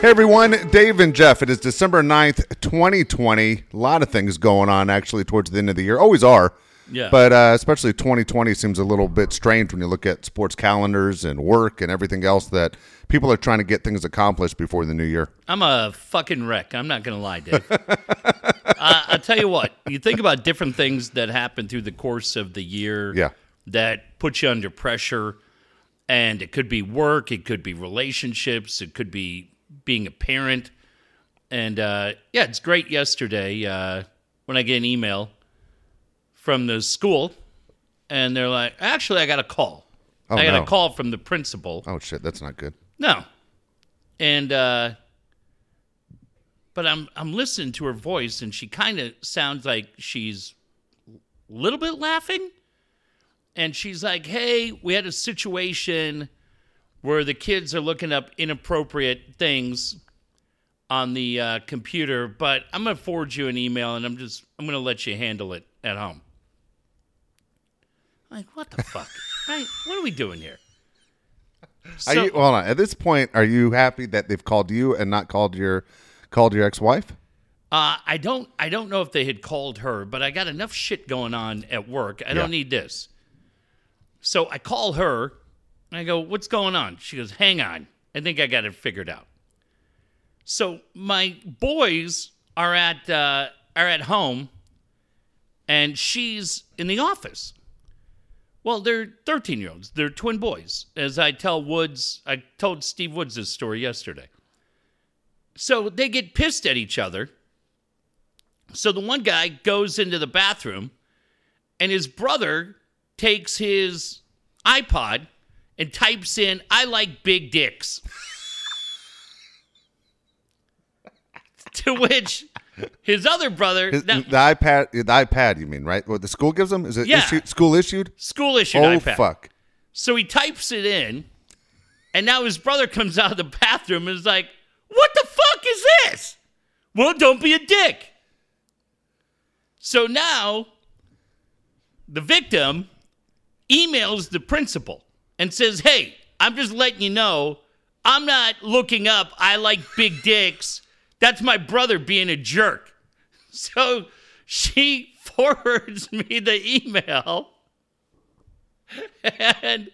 Hey everyone, Dave and Jeff. It is December 9th, 2020. A lot of things going on actually towards the end of the year. Always are. Yeah. But uh, especially 2020 seems a little bit strange when you look at sports calendars and work and everything else that people are trying to get things accomplished before the new year. I'm a fucking wreck. I'm not gonna lie, Dave. uh, I'll tell you what. You think about different things that happen through the course of the year. Yeah. That put you under pressure, and it could be work, it could be relationships, it could be being a parent, and uh, yeah, it's great. Yesterday, uh, when I get an email from the school, and they're like, "Actually, I got a call. Oh, I got no. a call from the principal." Oh shit, that's not good. No. And uh but I'm I'm listening to her voice and she kind of sounds like she's a little bit laughing. And she's like, "Hey, we had a situation where the kids are looking up inappropriate things on the uh, computer, but I'm going to forward you an email and I'm just I'm going to let you handle it at home." Like, "What the fuck? right? What are we doing here?" Are So- you, hold on. At this point, are you happy that they've called you and not called your called your ex-wife? Uh, I don't. I don't know if they had called her, but I got enough shit going on at work. I Yeah. don't need this. So I call her. I go, "What's going on?" She goes, "Hang on. I think I got it figured out." So my boys are at uh, are at home, and she's in the office. Well, they're 13 year olds. They're twin boys. As I tell Woods, I told Steve Woods this story yesterday. So they get pissed at each other. So the one guy goes into the bathroom, and his brother takes his iPod and types in, I like big dicks. to which his other brother, Is- now, the iPad, the iPad, you mean, right? What the school gives them? Is it Yeah. issued, school issued? school issued Oh iPad. fuck! So he types it in, and now his brother comes out of the bathroom and is like, What the fuck is this? Well, don't be a dick. So now the victim emails the principal and says, Hey, I'm just letting you know I'm not looking up I like big dicks. That's my brother being a jerk. So she forwards me the email. And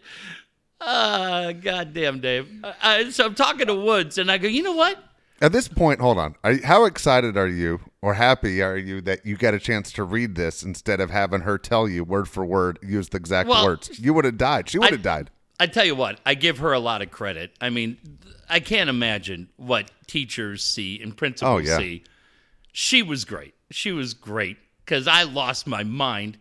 uh goddamn Dave. I, so I'm talking to Woods and I go, you know what? At this point, hold on. Are, how excited are you, or happy are you that you got a chance to read this instead of having her tell you word for word, use the exact Well, words? You would have died. She would have died. I tell you what, I give her a lot of credit. I mean, I can't imagine what teachers see and principals Oh, yeah. see. She was great. She was great because I lost my mind.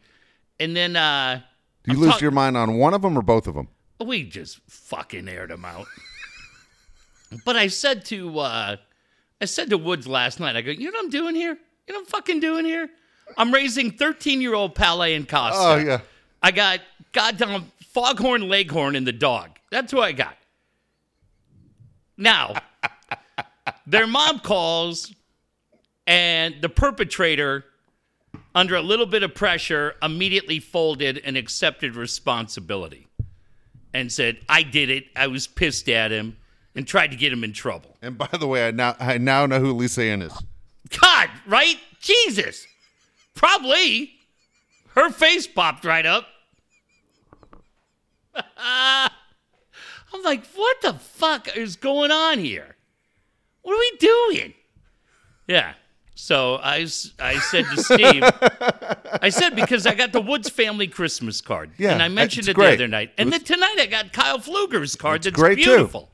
And then uh, Do you I'm lose talk- your mind on one of them or both of them? we just fucking aired them out. but I said to uh, I said to Woods last night, I go, you know what I'm doing here? You know what I'm fucking doing here? I'm raising 13 year old Palais and Costa. Oh yeah. I got goddamn foghorn leghorn and the dog. That's who I got. Now, their mom calls, and the perpetrator, under a little bit of pressure, immediately folded and accepted responsibility and said, I did it. I was pissed at him and tried to get him in trouble. And by the way, I now I now know who Lisa Ann is. God, right? Jesus. Probably. Her face popped right up. I'm like, what the fuck is going on here? What are we doing? Yeah. So I, I said to Steve, I said because I got the Woods family Christmas card. Yeah, And I mentioned it great. the other night. And then tonight I got Kyle Pfluger's card that's great, too. beautiful.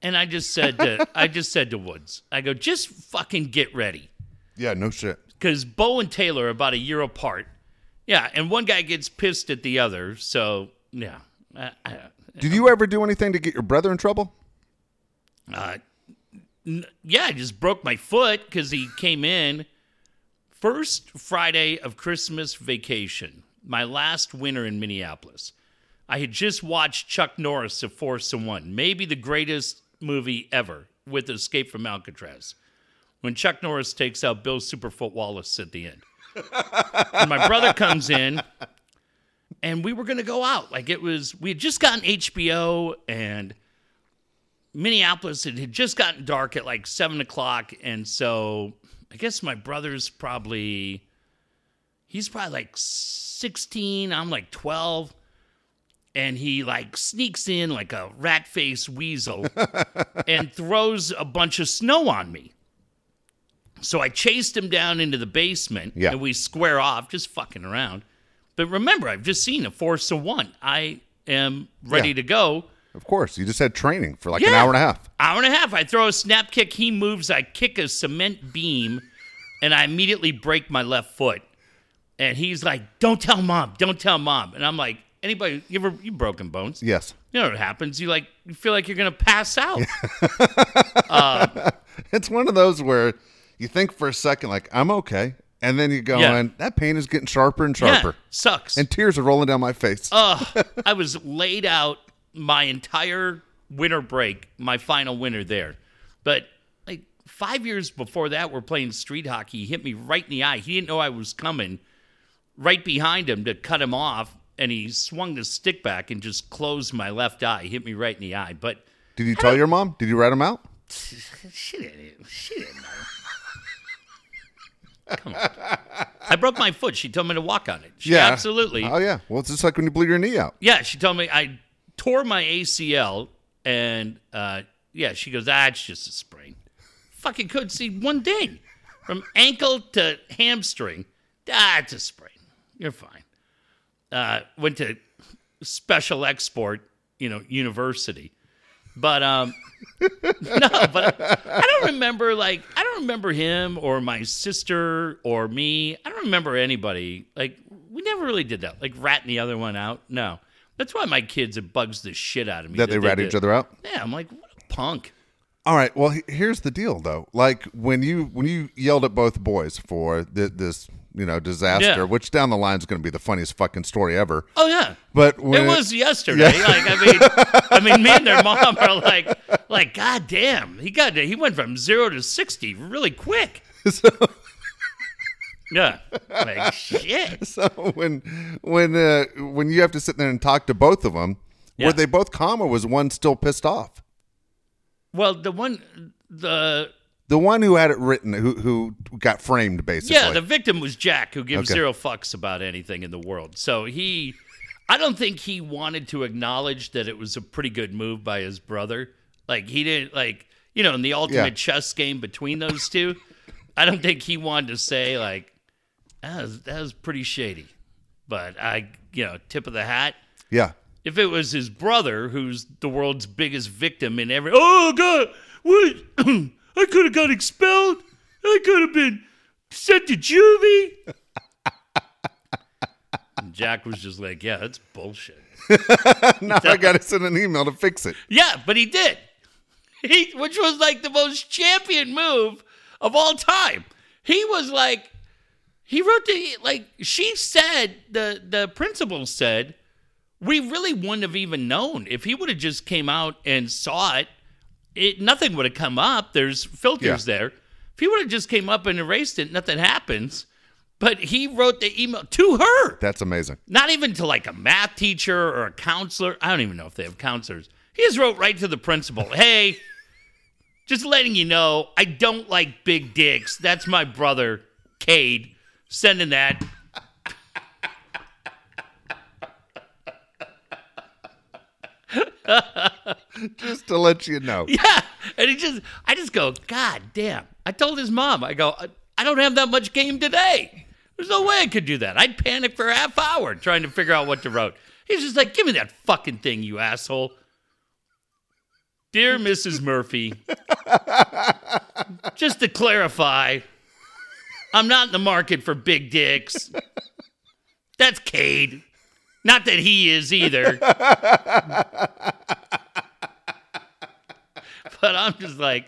And I just said to I just said to Woods, I go, just fucking get ready. Yeah, no shit. Because Bo and Taylor are about a year apart. Yeah, and one guy gets pissed at the other. So yeah. Uh, Did you ever do anything to get your brother in trouble? uh, n- yeah, I just broke my foot because he came in first Friday of Christmas vacation, my last winter in Minneapolis. I had just watched Chuck Norris of Force and One, maybe the greatest movie ever with Escape from Alcatraz. When Chuck Norris takes out Bill Superfoot Wallace at the end. and my brother comes in and we were going to go out. Like it was, we had just gotten HBO and Minneapolis, it had just gotten dark at like seven o'clock. And so I guess my brother's probably, he's probably like 16. I'm like 12. And he like sneaks in like a rat faced weasel and throws a bunch of snow on me. So I chased him down into the basement Yeah. and we square off, just fucking around. But remember, I've just seen a force of one. I am ready Yeah. to go. Of course, you just had training for like an hour and a half. Hour and a half. I throw a snap kick. He moves. I kick a cement beam, and I immediately break my left foot. And he's like, "Don't tell mom. Don't tell mom." And I'm like, "Anybody? You ever you broken bones? Yes. You know what happens? You like you feel like you're gonna pass out. It's one of those where you think for a second, like, I'm okay. And then you go, Yeah. that pain is getting sharper and sharper. yeah, sucks. And tears are rolling down my face. Ugh, I was laid out my entire winter break, my final winter there. But like five years before that, we're playing street hockey. He hit me right in the eye. He didn't know I was coming. Right behind him to cut him off, and he swung the stick back and just closed my left eye. Hit me right in the eye. But Did you tell your mom? Did you write him out? she didn't. She didn't know. Come on. I broke my foot. She told me to walk on it. She absolutely. Oh, yeah. Well, it's just like when you blew your knee out. Yeah, she told me I tore my ACL, and uh, yeah, she goes, ah, it's just a sprain. Fucking couldn't see one thing from ankle to hamstring. Ah, it's a sprain. You're fine. Uh, went to special export, you know, university, but um, no, but I don't remember like I don't remember him or my sister or me. I don't remember anybody. Like we never really did that. Like ratting the other one out. No, that's why my kids it bugs the shit out of me That they rat did. each other out? Yeah, I'm like what a punk. All right. Well, here's the deal, though. Like when you when you yelled at both boys for th- this, you know, disaster, Yeah. which down the line is going to be the funniest fucking story ever. Oh yeah. But It was yesterday. Like I mean, I mean, me and their mom are like, like, God damn, he got he went from zero to sixty really quick. so, Yeah, like shit. so when when uh, when you have to sit there and talk to both of them, Yeah. were they both calm or was one still pissed off? Well, the one, the The one who had it written, who who got framed, basically. yeah, the victim was Jack, who gives Okay. zero fucks about anything in the world. So he, I don't think he wanted to acknowledge that it was a pretty good move by his brother. Like he didn't like you know in the ultimate Yeah. chess game between those two. I don't think he wanted to say like that was, that was pretty shady. But I, you know, tip of the hat. yeah. If it was his brother, who's the world's biggest victim in every, oh god, what? I could have got expelled. I could have been sent to juvie. And Jack was just like, yeah, that's bullshit. Now I got to send an email to fix it. Yeah, but he did. He, which was like the most champion move of all time. He was like, he wrote the like she said the the principal said we really wouldn't have even known if he would have just came out and saw it. It nothing would have come up. There's filters Yeah. there. If he would have just came up and erased it, nothing happens. But he wrote the email to her That's amazing. not even to like a math teacher or a counselor. I don't even know if they have counselors. He just wrote right to the principal, "Hey, just letting you know, I don't like big dicks. That's my brother, Cade, sending that." Just to let you know. Yeah, and he just, I just go, God damn. I told his mom, I go, I, don't have that much game today. There's no way I could do that. I'd panic for a half hour trying to figure out what to write. He's just like, give me that fucking thing, you asshole. Dear Mrs. Murphy, just to clarify, I'm not in the market for big dicks. That's Cade. Not that he is either. but I'm just like,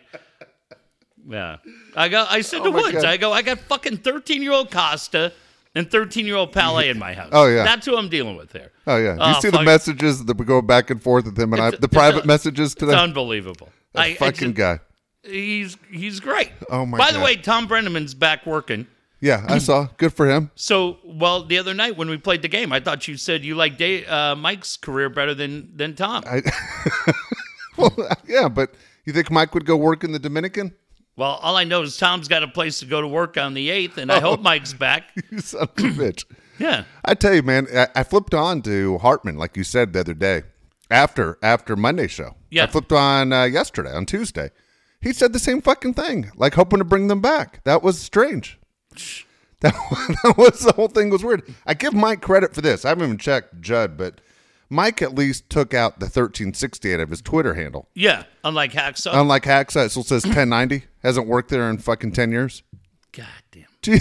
yeah. I go. I said Oh to Woods, God. I go. I got fucking 13 year old Costa and 13 year old Palais in my house. Oh, yeah. that's who I'm dealing with here. Oh yeah. Do Oh, you see the messages that we go back and forth with him and I, the private a- messages It's today? unbelievable. That I, fucking just- guy. He's he's great. Oh, my By the way, Tom Brennaman's back working. Yeah, I saw. Good for him. So, well, the other night when we played the game, I thought you said you liked Dave, uh, Mike's career better than than Tom. I well, yeah, but you think Mike would go work in the Dominican? Well, all I know is Tom's got a place to go to work on the 8th, and I hope Mike's back. You son of a bitch. Yeah. I tell you, man, I, I flipped on to Hartman, like you said the other day, after after Monday show. Yeah. I flipped on uh, yesterday on Tuesday. He said the same fucking thing, like hoping to bring them back. That was strange. That, that was the whole thing was weird. I give Mike credit for this. I haven't even checked Judd, but Mike at least took out the 1368 of his Twitter handle. Yeah. Unlike Hacksaw. Unlike Hacksaw, it still says 1090. Hasn't worked there in fucking 10 years. God damn.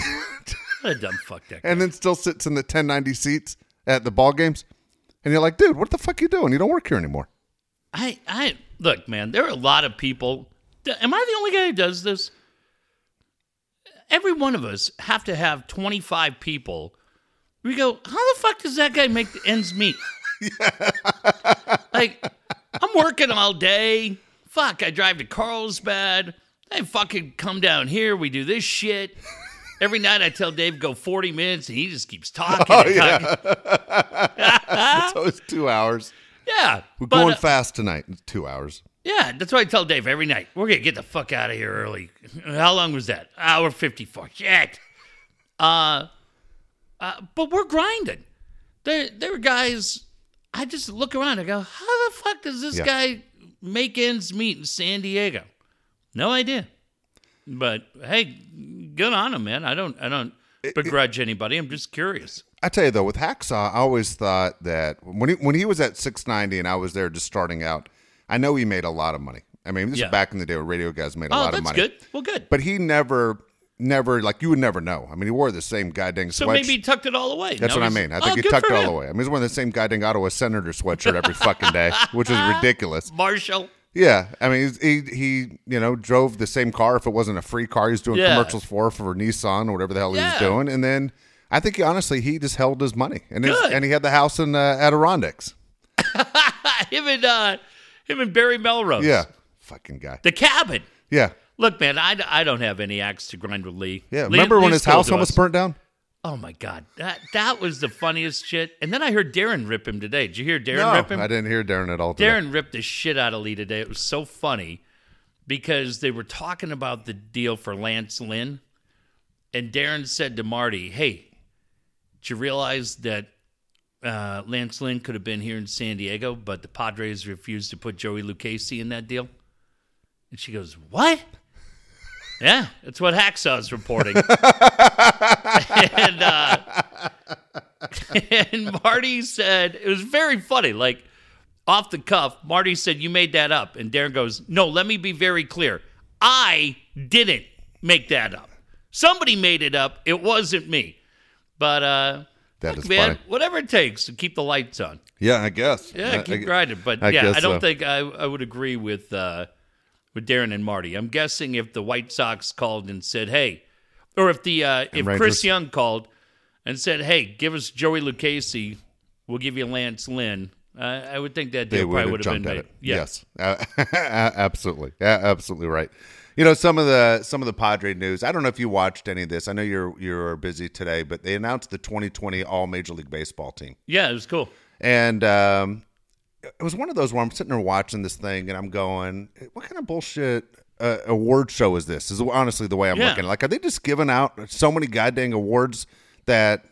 What a dumb fuck that guy. and then still sits in the 1090 seats at the ball games. And you're like, dude, what the fuck you doing? You don't work here anymore. I, I, look, man, there are a lot of people. Am I the only guy who does this? Every one of us have to have 25 people. We go, how the fuck does that guy make the ends meet? like, I'm working all day. Fuck, I drive to Carlsbad. I fucking come down here. We do this shit. Every night I tell Dave go 40 minutes and he just keeps talking. Oh, yeah. talking. so it's two hours. yeah. We're but, going uh, fast tonight. It's two hours. Yeah, that's why I tell Dave every night. We're gonna get the fuck out of here early. How long was that? Hour fifty four. Shit. Uh, uh, but we're grinding. There, there are guys. I just look around. I go, how the fuck does this Yeah. guy make ends meet in San Diego? No idea. But hey, good on him, man. I don't, I don't begrudge anybody. I'm just curious. I tell you though, with Hacksaw, I always thought that when he when he was at 690 and I was there just starting out, I know he made a lot of money. I mean, this Yeah. is back in the day where radio guys made a Oh, lot of money. good. Well, good. But he never, never like you would never know. I mean, he wore the same goddamn sweatshirt. So maybe he tucked it all away. That's Now what I mean. I Oh, think he tucked it all away. I mean, he's wearing the same goddamn Ottawa Senator sweatshirt every fucking day, which is ridiculous. Marshall. Yeah, I mean, he he you know drove the same car if it wasn't a free car. He was doing Yeah. commercials for for Nissan or whatever the hell he was doing, and then I think he, honestly he just held his money and his, and he had the house in uh, Adirondacks. him and uh, him and Barry Melrose. Yeah, fucking guy. the cabin. Yeah, Look, man, I, I don't have any axe to grind with Lee. yeah. Lee- Remember when his house almost us. burnt down? Oh my god, that that was the funniest shit. And then I heard Darren rip him today. Did you hear Darren No, rip him? I didn't hear Darren at all. Today. Darren ripped the shit out of Lee today. It was so funny because they were talking about the deal for Lance Lynn, and Darren said to Marty, "Hey, did you realize that uh, Lance Lynn could have been here in San Diego, but the Padres refused to put Joey Lucchesi in that deal?" And she goes, "What?" Yeah, that's what Hacksaw's reporting. and uh, and Marty said it was very funny. Like off the cuff, Marty said, "You made that up," and Darren goes, "No, let me be very clear. I didn't make that up. Somebody made it up. It wasn't me." But uh, That look, man, funny. whatever it takes to keep the lights on. Yeah, I guess. Yeah, I- keep I- grinding. But I yeah, I don't so. think I, I would agree with uh, with Darren and Marty. I'm guessing if the White Sox called and said, "Hey," or if the uh, if Rangers. Chris Young called and said, "Hey, give us Joey Lucchesi, we'll give you Lance Lynn," uh, I would think that deal would probably would have been at made. it. Yeah. Yes, uh, absolutely, yeah, absolutely right. You know some of the some of the Padre news. I don't know if you watched any of this. I know you're you're busy today, but they announced the 2020 All Major League Baseball team, yeah, it was cool. and um, it was one of those where I'm sitting there watching this thing, and I'm going, "What kind of bullshit uh, award show is this?" Is honestly the way I'm Yeah. looking. Like, are they just giving out so many goddamn awards that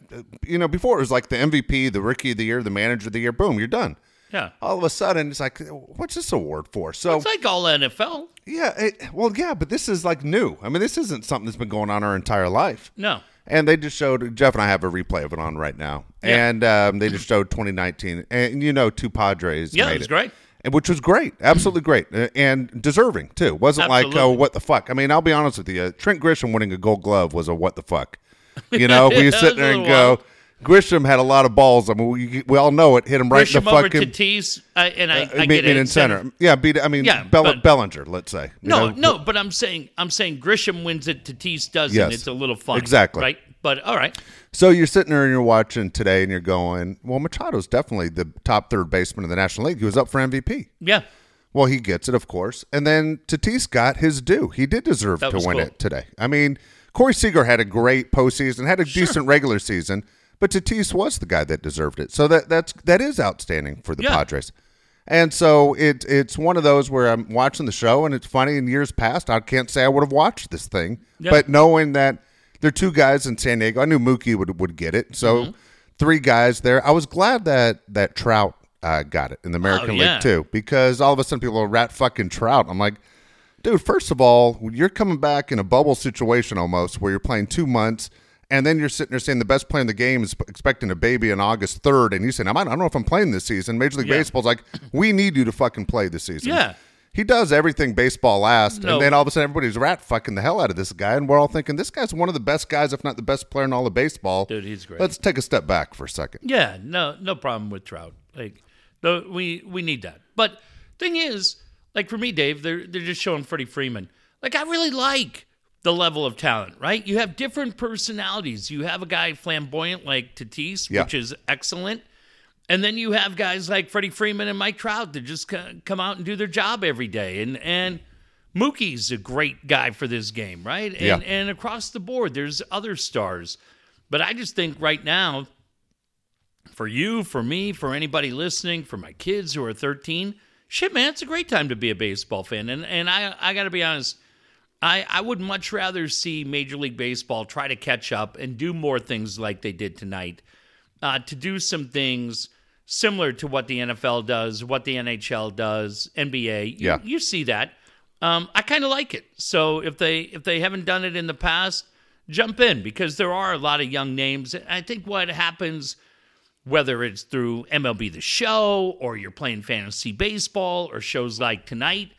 you know? Before it was like the MVP, the Rookie of the Year, the Manager of the Year. Boom, you're done Yeah, all of a sudden it's like what's this award for so it's like all NFL. yeah it, well yeah but this is like new i mean this isn't something that's been going on our entire life No, and they just showed jeff and i have a replay of it on right now. Yeah. and um, they just showed 2019 and you know two padres Yeah, it was great. and which was great. Absolutely great. Uh, and deserving too. Wasn't like oh what the fuck. I mean i'll be honest with you. Uh, trent grisham winning a gold glove was a what the fuck. You know we Yeah, sit there and go grisham had a lot of balls i mean we, we all know it hit him right in Grisham the over fucking Tatis, uh, and I, I I mean, get it. in center. Yeah, beat. I mean, Yeah, Bell- but- Bellinger. Let's say. No, know? no, but I'm saying I'm saying Grisham wins it, Tatis doesn't. Yes. It's a little fun, Exactly. right? But all right, So you're sitting there and you're watching today, and you're going, "Well, Machado's definitely the top third baseman in the National League. He was up for MVP. yeah, Well, he gets it, of course. And then Tatis got his due. He did deserve That to win cool. it today. I mean, Corey Seager had a great postseason, had a decent regular season, but Tatis was the guy that deserved it. So that that's that is outstanding for the Yeah. Padres. And so it it's one of those where I'm watching the show and it's funny. In years past, I can't say I would have watched this thing, Yeah. but knowing that there are two guys in San Diego, I knew Mookie would would get it. So Mm-hmm. three guys there. I was glad that that Trout uh, got it in the American Oh, yeah. League too, because all of a sudden people are rat fucking Trout. I'm like, dude. First of all, you're coming back in a bubble situation almost, where you're playing two months. And then you're sitting there saying the best player in the game is expecting a baby on August 3rd. And you saying, I don't know if I'm playing this season. Major League Yeah. Baseball's like, we need you to fucking play this season. Yeah. He does everything baseball last. No. And then all of a sudden everybody's rat fucking the hell out of this guy. And we're all thinking, this guy's one of the best guys, if not the best player in all of baseball. Dude, he's great. Let's take a step back for a second. Yeah, no, no problem with Trout. Like, the, we we need that. But thing is, like for me, Dave, they're they're just showing Freddie Freeman. Like, I really like the level of talent. Right? You have different personalities. You have a guy flamboyant like Tatis, Yeah. which is excellent. And then you have guys like Freddie Freeman and Mike Trout that just come out and do their job every day. And and Mookie's a great guy for this game, right? And Yeah. and across the board, there's other stars. But I just think right now, for you, for me, for anybody listening, for my kids who are 13, shit, man, it's a great time to be a baseball fan. And and I I got to be honest, I I would much rather see Major League Baseball try to catch up and do more things like they did tonight, uh, to do some things similar to what the NFL does, what the NHL does, NBA. You, Yeah. you see that. Um, I kind of like it. So if they if they haven't done it in the past, jump in because there are a lot of young names. I think what happens whether it's through MLB The Show or you're playing fantasy baseball or shows like tonight,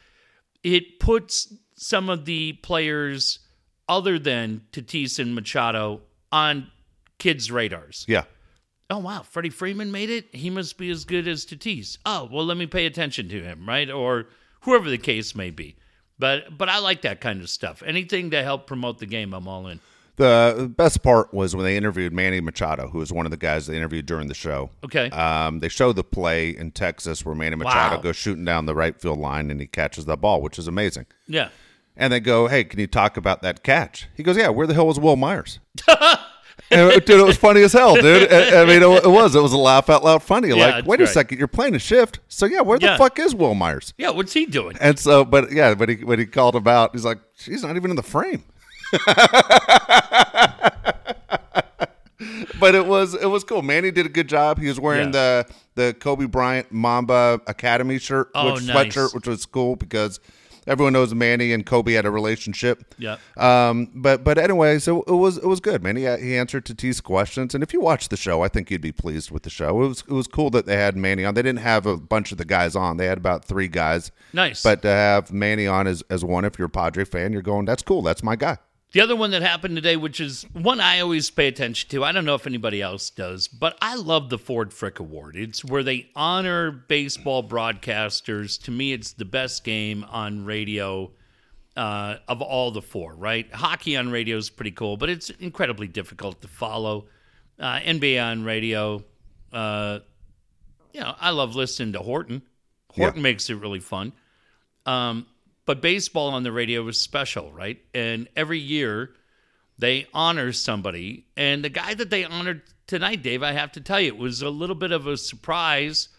it puts some of the players other than Tatis and Machado on kids' radars. Yeah. Oh wow, Freddie Freeman made it. He must be as good as Tatis. Oh well, let me pay attention to him, right? Or whoever the case may be. But but I like that kind of stuff. Anything to help promote the game, I'm all in. The best part was when they interviewed Manny Machado, who was one of the guys they interviewed during the show. Okay. Um, they show the play in Texas where Manny Machado Wow. goes shooting down the right field line and he catches the ball, which is amazing. yeah. And they go, "Hey, can you talk about that catch?" He goes, "Yeah, where the hell was Wil Myers?" and, dude, it was funny as hell, dude. I, I mean, it, it was. It was a laugh out loud funny. Yeah, like, wait a second, you're playing a shift, so yeah, where the fuck is Wil Myers? Yeah, what's he doing? And so, but yeah, but he when he called him out, he's like, "She's not even in the frame." but it was it was cool. Manny did a good job. He was wearing the the Kobe Bryant Mamba Academy shirt, Oh, which nice. sweatshirt, which was cool because everyone knows Manny and Kobe had a relationship. Yeah. Um, but but anyway, so it was it was good, man. He he answered Tatis questions, and if you watch the show, I think you'd be pleased with the show. It was it was cool that they had Manny on. They didn't have a bunch of the guys on. They had about three guys. Nice. But to have Manny on as as one, if you're a Padre fan, you're going, that's cool. That's my guy. The other one that happened today, which is one I always pay attention to, I don't know if anybody else does, but I love the Ford Frick Award. It's where they honor baseball broadcasters. To me, it's the best game on radio uh, of all the four, right? Hockey on radio is pretty cool, but it's incredibly difficult to follow. Uh, NBA on radio, uh, you know, I love listening to Horton. Horton makes it really fun. Um, but baseball on the radio was special, right? And every year they honor somebody. And the guy that they honored tonight, Dave, I have to tell you, it was a little bit of a surprise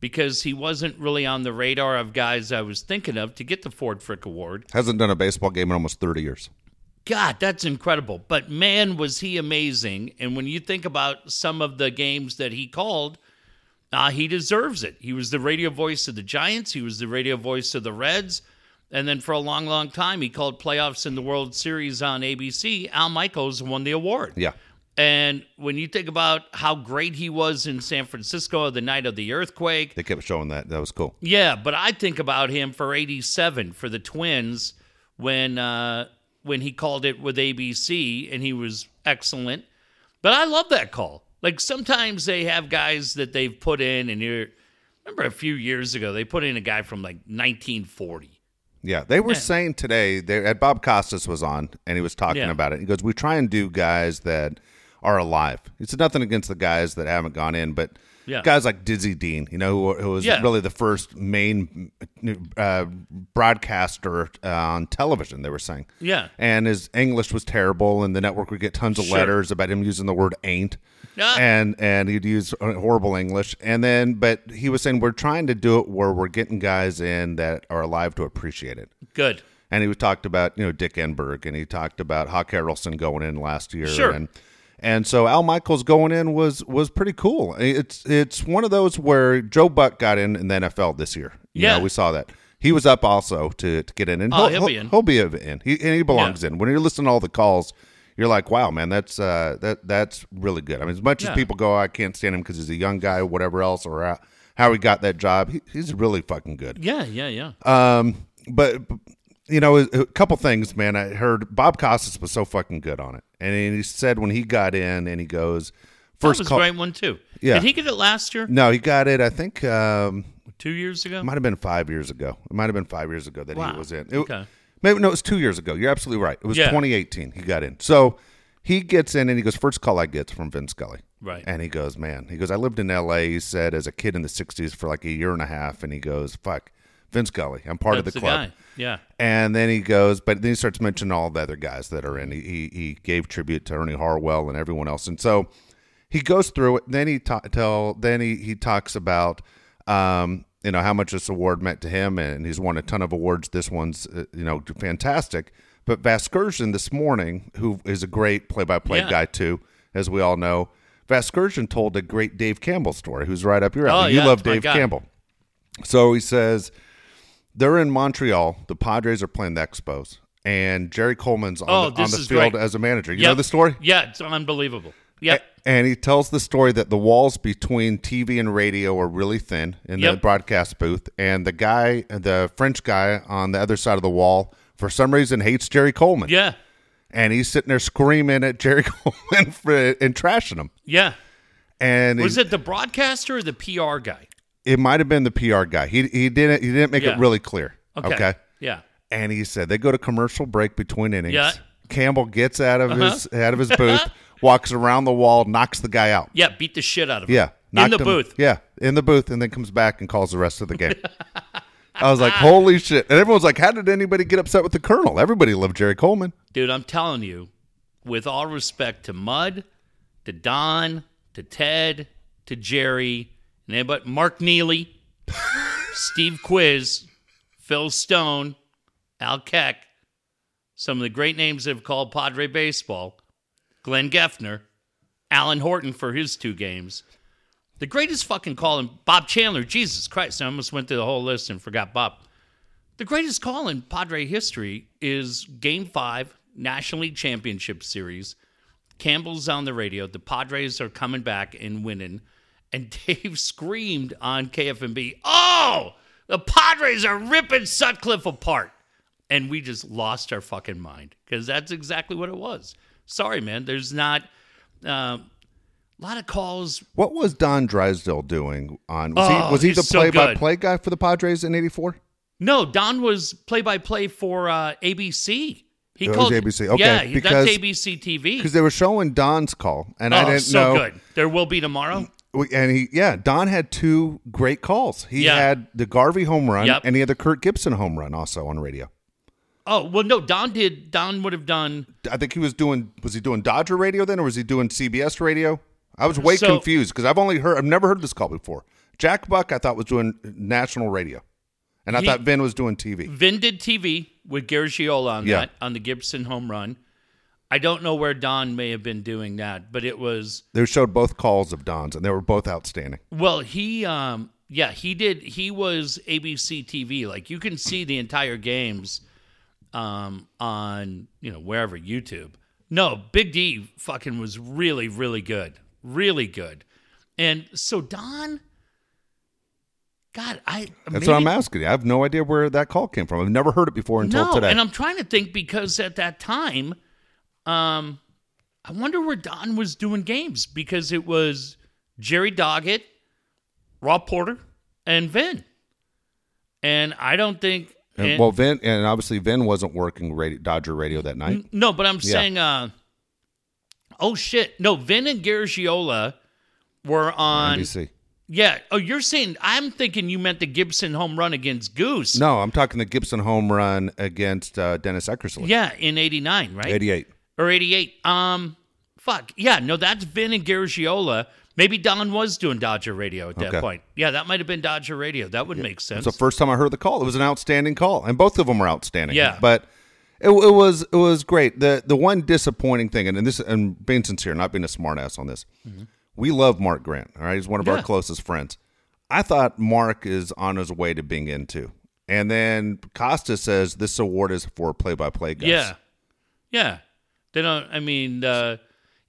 because he wasn't really on the radar of guys I was thinking of to get the Ford Frick Award. Hasn't done a baseball game in almost 30 years. God, that's incredible. But man, was he amazing. And when you think about some of the games that he called, uh, he deserves it. He was the radio voice of the Giants, he was the radio voice of the Reds. And then for a long, long time, he called playoffs in the World Series on ABC. Al Michaels won the award. Yeah. And when you think about how great he was in San Francisco the night of the earthquake, They kept showing that. That was cool. yeah, but I think about him for '87 for the Twins when uh, when he called it with ABC and he was excellent. But I love that call. Like sometimes they have guys that they've put in, and you remember a few years ago they put in a guy from like 1940. Yeah, they were saying today. They had Bob Costas was on, and he was talking Yeah. about it. He goes, "We try and do guys that are alive." It's nothing against the guys that haven't gone in, but Yeah. Guys like Dizzy Dean, you know, who, who was Yeah. really the first main uh, broadcaster uh, on television. They were saying, Yeah. and his English was terrible, and the network would get tons of Sure. letters about him using the word "ain't," Ah. and and he'd use horrible English. And then, but he was saying we're trying to do it where we're getting guys in that are alive to appreciate it. Good. And he talked about you know Dick Enberg, and he talked about Hawk Harrelson going in last year, Sure. and and so Al Michaels going in was was pretty cool. It's it's one of those where Joe Buck got in in the NFL this year. You Yeah. know, we saw that. He was up also to, to get in, and Oh, he'll be in. He'll be in. He and he belongs in. When you're listening to all the calls, you're like, wow, man, that's uh, that that's really good. I mean, as much Yeah. as people go, I can't stand him because he's a young guy, or whatever else, or how, how he got that job, he, he's really fucking good. Yeah, yeah, yeah. Um, but you know, a couple things, man. I heard Bob Costas was so fucking good on it, and he said when he got in, and he goes that first was call. a great one too. Yeah. Did he get it last year? No, he got it. I think um, Two years ago? it might have been five years ago. It might have been five years ago that Wow. he was in. It, Okay. Maybe no, it was two years ago. You're absolutely right. It was Yeah. 2018. He got in. So he gets in, and he goes, first call I get from Vince Scully. Right. And he goes, man, he goes, I lived in L.A. He said as a kid in the '60s for like a year and a half, and he goes, fuck, Vince Scully. I'm part That's of the, club. guy. Yeah. And then he goes, but then he starts mentioning all the other guys that are in. He he, he gave tribute to Ernie Harwell and everyone else, and so he goes through it. Then he ta- tell then he he talks about um you know how much this award meant to him, and he's won a ton of awards. This one's uh, you know fantastic. But Vasgersian this morning, who is a great play-by-play guy too, as we all know, Vasgersian told a great Dave Campbell story. Who's right up your Oh, alley. you yeah, love Dave. Campbell. So he says they're in Montreal. The Padres are playing the Expos, and Jerry Coleman's on Oh, the, on the field great. as a manager. You Yep. know the story? Yeah, it's unbelievable. Yeah. And he tells the story that the walls between TV and radio are really thin in the broadcast booth, and the guy, the French guy on the other side of the wall, for some reason hates Jerry Coleman, Yeah. and he's sitting there screaming at Jerry Coleman for, and trashing him. Yeah. And Was he- it the broadcaster or the PR guy? It might have been the PR guy. He he didn't he didn't make Yeah. it really clear. Okay. okay? Yeah. And he said they go to commercial break between innings. Yeah. Campbell gets out of Uh-huh. his out of his booth, walks around the wall, knocks the guy out. Yeah, beat the shit out of him. Yeah, In the him- booth. Yeah, in the booth, and then comes back and calls the rest of the game. I was like, holy shit! And everyone's like, how did anybody get upset with the Colonel? Everybody loved Jerry Coleman. Dude, I'm telling you, with all respect to Mud, to Don, to Ted, to Jerry, but Mark Neely, Steve Quis, Phil Stone, Al Keck, some of the great names that have called Padre baseball, Glenn Geffner, Alan Horton for his two games. The greatest fucking call in Bob Chandler, Jesus Christ, I almost went through the whole list and forgot Bob. The greatest call in Padre history is Game 5, National League Championship Series. Campbell's on the radio. The Padres are coming back and winning. And Dave screamed on KFMB, Oh, the Padres are ripping Sutcliffe apart. And we just lost our fucking mind because that's exactly what it was. Sorry, man. There's not uh, a lot of calls. What was Don Drysdale doing on? Was Oh, he was he the play-by-play guy for the Padres in '84? No, Don was play by play for uh, ABC. He It called ABC. Okay, yeah, he- because- that's ABC TV. Because they were showing Don's call, and oh, I didn't so know. good. There will be tomorrow. And he, yeah, Don had two great calls. He Yeah. had the Garvey home run, Yep. and he had the Kirk Gibson home run also on radio. Oh well, no, Don did. Don would have done. I think he was doing. Was he doing Dodger radio then, or was he doing CBS radio? I was way So- confused because I've only heard. I've never heard this call before. Jack Buck, I thought was doing national radio, and I He- thought Vin was doing TV. Vin did TV with Garagiola on Yeah. that on the Gibson home run. I don't know where Don may have been doing that, but it was They showed both calls of Don's, and they were both outstanding. well. He um yeah he did. He was ABC TV. Like you can see the entire games um on you know wherever YouTube. No, Big D fucking was really really good, really good, and so Don. God, I That's what I'm asking you. I have no idea where that call came from. I've never heard it before until no, today. and I'm trying to think because at that time, um, I wonder where Don was doing games because it was Jerry Doggett, Ross Porter, and Vin. And I don't think. And- and- well, Vin, and obviously Vin wasn't working radio, Dodger radio that night. no, but I'm Yeah. saying, uh, oh shit, no, Vin and Garagiola were on NBC. Yeah. Oh, you're saying I'm thinking you meant the Gibson home run against Goose. No, I'm talking the Gibson home run against uh, Dennis Eckersley. Yeah, in '89, right? 88. Or '88. Um, fuck. Yeah, no, that's Vin and Garagiola. Maybe Don was doing Dodger Radio at that Okay. point. Yeah, that might have been Dodger Radio. That would make sense. It's the first time I heard the call. It was an outstanding call, and both of them were outstanding. Yeah. but it, it was it was great. the The one disappointing thing, and, and this, and being sincere, not being a smartass on this, we love Mark Grant. All right, he's one of our closest friends. I thought Mark is on his way to being into, and then Costas says this award is for play by play guys. Yeah. Yeah. They don't, I mean, uh,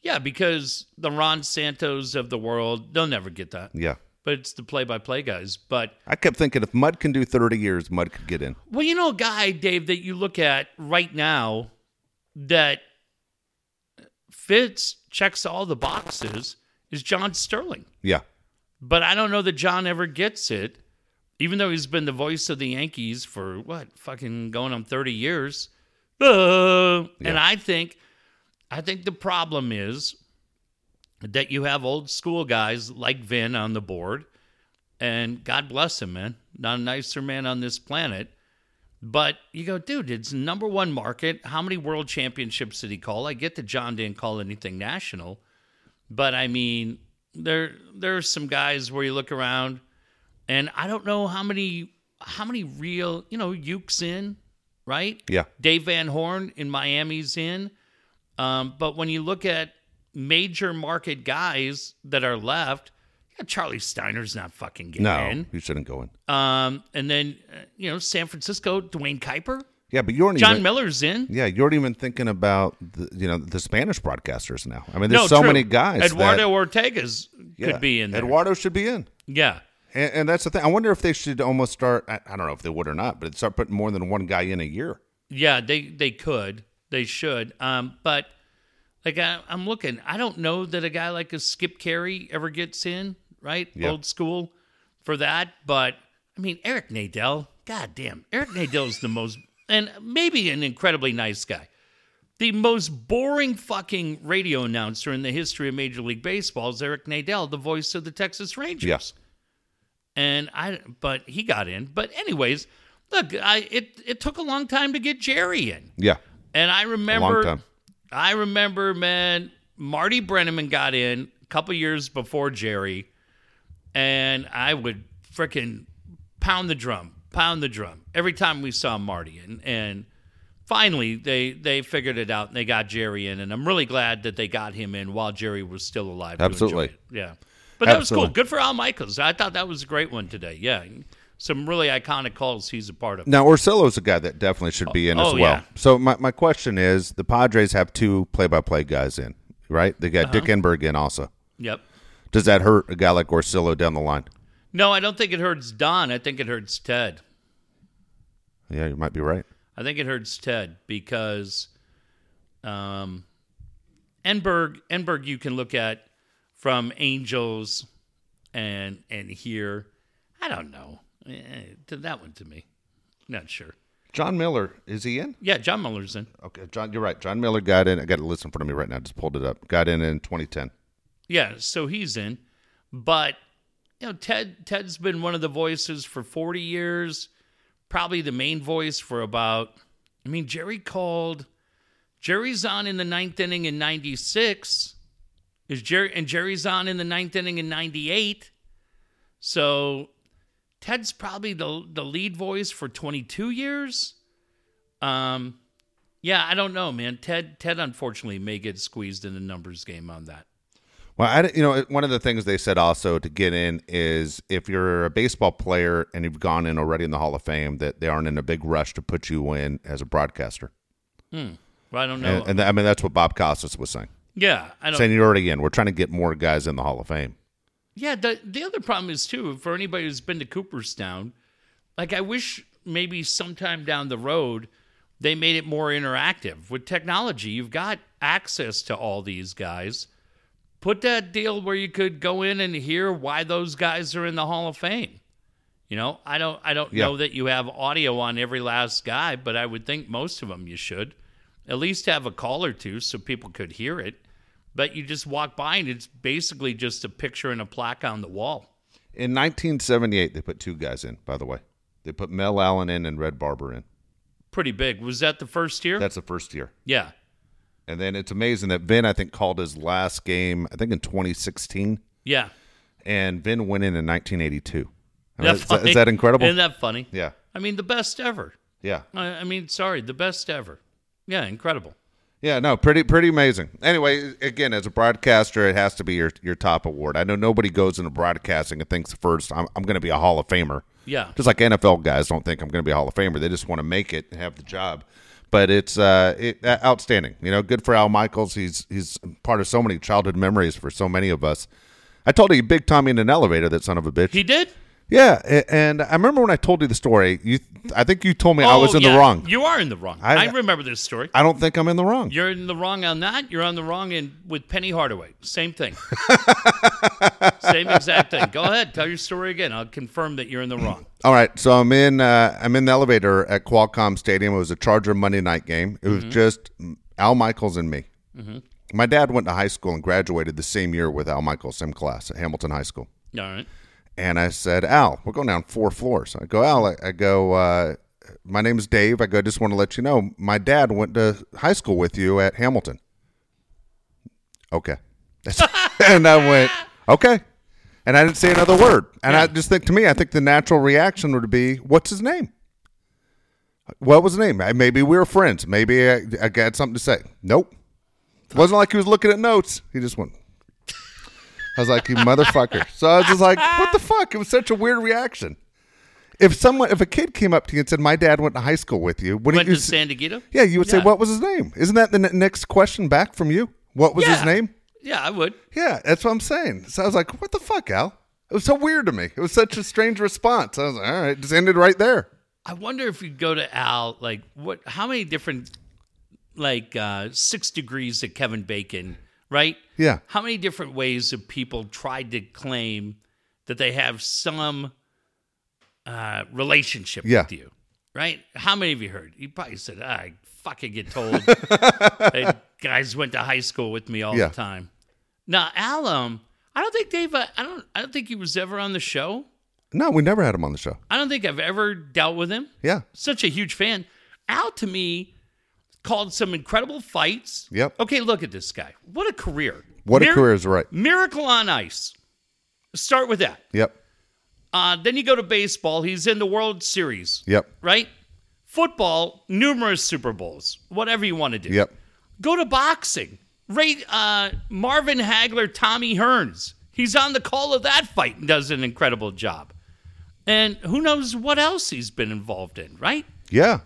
yeah, because the Ron Santos of the world, they'll never get that. yeah. But it's the play by play guys. But, I kept thinking if Mud can do thirty years, Mud could get in. well, you know, a guy, Dave, that you look at right now that fits, checks all the boxes is John Sterling. Yeah, But I don't know that John ever gets it, even though he's been the voice of the Yankees for what, fucking going on 30 years. Uh, And I think, I think the problem is that you have old school guys like Vin on the board, and God bless him, man, not a nicer man on this planet. But you go, dude, it's number one market. How many world championships did he call? I get that John didn't call anything national, but I mean, there there are some guys where you look around, and I don't know how many how many real you know Uke's in, right? yeah. Dave Van Horne in Miami's in, um, but when you look at major market guys that are left, yeah, Charlie Steiner's not fucking getting No, in. you shouldn't go in. Um, and then uh, you know San Francisco, Duane Kuiper, Yeah, but you aren't John even. Miller's in. Yeah, you aren't even thinking about the, you know the Spanish broadcasters now. I mean, there's no, so true. many guys. Eduardo that, Ortega's yeah, could be in there. Eduardo should be in, yeah. and, and that's the thing. I wonder if they should almost start. I, I don't know if they would or not, but start putting more than one guy in a year. Yeah, they they could, they should. Um, but like I, I'm looking, I don't know that a guy like a Skip Caray ever gets in, right? Yeah. Old school for that. But I mean, Eric Nadel, god damn, Eric Nadel's the most, and maybe an incredibly nice guy. The most boring fucking radio announcer in the history of Major League Baseball is Eric Nadel, the voice of the Texas Rangers Yes. and I but he got in. But anyways, look, I it it took a long time to get Jerry in, Yeah, and I remember. I remember man, Marty Brennaman got in a couple years before Jerry, and I would frickin' pound the drum, pound the drum every time we saw Marty, and and finally they they figured it out and they got Jerry in, and I'm really glad that they got him in while Jerry was still alive. Absolutely. yeah. But that was cool. Good for Al Michaels. I thought that was a great one today. Yeah, some really iconic calls he's a part of. Now Orsillo's a guy that definitely should be in Oh, as well. yeah. So my, my question is, the Padres have two play-by-play guys in, right? They got Dick Uh-huh. Enberg in also. Yep. Does that hurt a guy like Orsillo down the line? No, I don't think it hurts Don. I think it hurts Ted. Yeah, you might be right. I think it hurts Ted because um, Enberg, Enberg, you can look at from Angels and and here. I don't know. Eh, to that one to me, not sure. Jon Miller is he in? Yeah, Jon Miller's in. Okay, John, you're right. Jon Miller got in. I got a list in front of me right now. Just pulled it up. Got in in 2010. Yeah, so he's in. But you know, Ted Ted's been one of the voices for 40 years, probably the main voice for about I mean, Jerry called Jerry's on in the ninth inning in 96. Is Jerry and Jerry's on in the ninth inning in 98. So Ted's probably the the lead voice for 22 years. Um yeah, I don't know, man. Ted Ted unfortunately may get squeezed in the numbers game on that. Well, I, you know, one of the things they said also to get in is if you're a baseball player and you've gone in already in the Hall of Fame, that they aren't in a big rush to put you in as a broadcaster. Well, I don't know. And, and I mean, that's what Bob Costas was saying. yeah, I don't. Saying you're already in. We're trying to get more guys in the Hall of Fame. Yeah, the the other problem is too for anybody who's been to Cooperstown, like I wish maybe sometime down the road they made it more interactive with technology. You've got access to all these guys. Put that deal where you could go in and hear why those guys are in the Hall of Fame. You know, I don't I don't Yeah. know that you have audio on every last guy, but I would think most of them you should. At least have a call or two so people could hear it. But you just walk by and it's basically just a picture and a plaque on the wall. In 1978, they put two guys in. By the way, they put Mel Allen in and Red Barber in. Pretty big. Was that the first year? That's the first year. yeah. And then it's amazing that Vin, I think, called his last game, I think in 2016, Yeah. and Vin went in in 1982. Isn't Is that- is that incredible? Isn't that funny? yeah. I mean, the best ever. Yeah. I, I mean, sorry, the best ever. Yeah, incredible. Yeah, no, pretty pretty amazing. Anyway, again, as a broadcaster, it has to be your your top award. I know nobody goes into broadcasting and thinks first, I'm, I'm going to be a Hall of Famer. Yeah. Just like NFL guys don't think I'm going to be a Hall of Famer. They just want to make it and have the job. But it's uh, it, uh, outstanding. You know, good for Al Michaels. He's he's part of so many childhood memories for so many of us. I told you, big Tommy in an elevator. That son of a bitch. He did? Yeah, and I remember when I told you the story. You, I think you told me I was Oh, in yeah. the wrong. You are in the wrong. I, I- remember this story. I don't think I'm in the wrong. You're in the wrong on that. You're on the wrong in with Penny Hardaway. Same thing. Same exact thing. Go ahead, tell your story again. I'll confirm that you're in the wrong. All right, so I'm in uh, I'm in the elevator at Qualcomm Stadium. It was a Charger Monday night game. It was just Al Michaels and me. My dad went to high school and graduated the same year with Al Michaels, same class at Hamilton High School. All right. And I said, Al, we're going down four floors. I go, Al, I, I go, uh, my name is Dave. I go, I just want to let you know, my dad went to high school with you at Hamilton. Okay. and I went, okay. And I didn't say another word. And I just think, to me, I think the natural reaction would be, what's his name? What was his name? Maybe we were friends. Maybe I, I got something to say. Nope. Wasn't like he was looking at notes. He just went, I was like, you motherfucker. So I was just like, what the fuck? It was such a weird reaction. If someone, if a kid came up to you and said, my dad went to high school with you, wouldn't Went you to say, San Diego? yeah, you would say, Yeah. what was his name? Isn't that the ne- next question back from you? What was his Yeah. name? Yeah, I would. Yeah, that's what I'm saying. So I was like, what the fuck, Al? It was so weird to me. It was such a strange response. I was like, all right, just ended right there. I wonder if you go to Al, like what? How many different, like uh, six degrees of Kevin Bacon, right? Yeah. How many different ways have people tried to claim that they have some uh, relationship Yeah. with you, right? How many of you heard? You probably said, "I fucking get told." guys went to high school with me all Yeah. the time. Now, Al, um, I don't think Dave. uh, I don't. I don't think he was ever on the show. No, we never had him on the show. I don't think I've ever dealt with him Yeah. such a huge fan. Al to me called some incredible fights. Yep. Okay, look at this guy. What a career. What a career is right. Miracle on Ice. Start with that. Yep. Uh, then you go to baseball. He's in the World Series, Yep. right? Football, numerous Super Bowls, whatever you want to do. Yep. Go to boxing. Ray, uh, Marvin Hagler, Tommy Hearns. He's on the call of that fight and does an incredible job. And who knows what else he's been involved in, right? Yeah.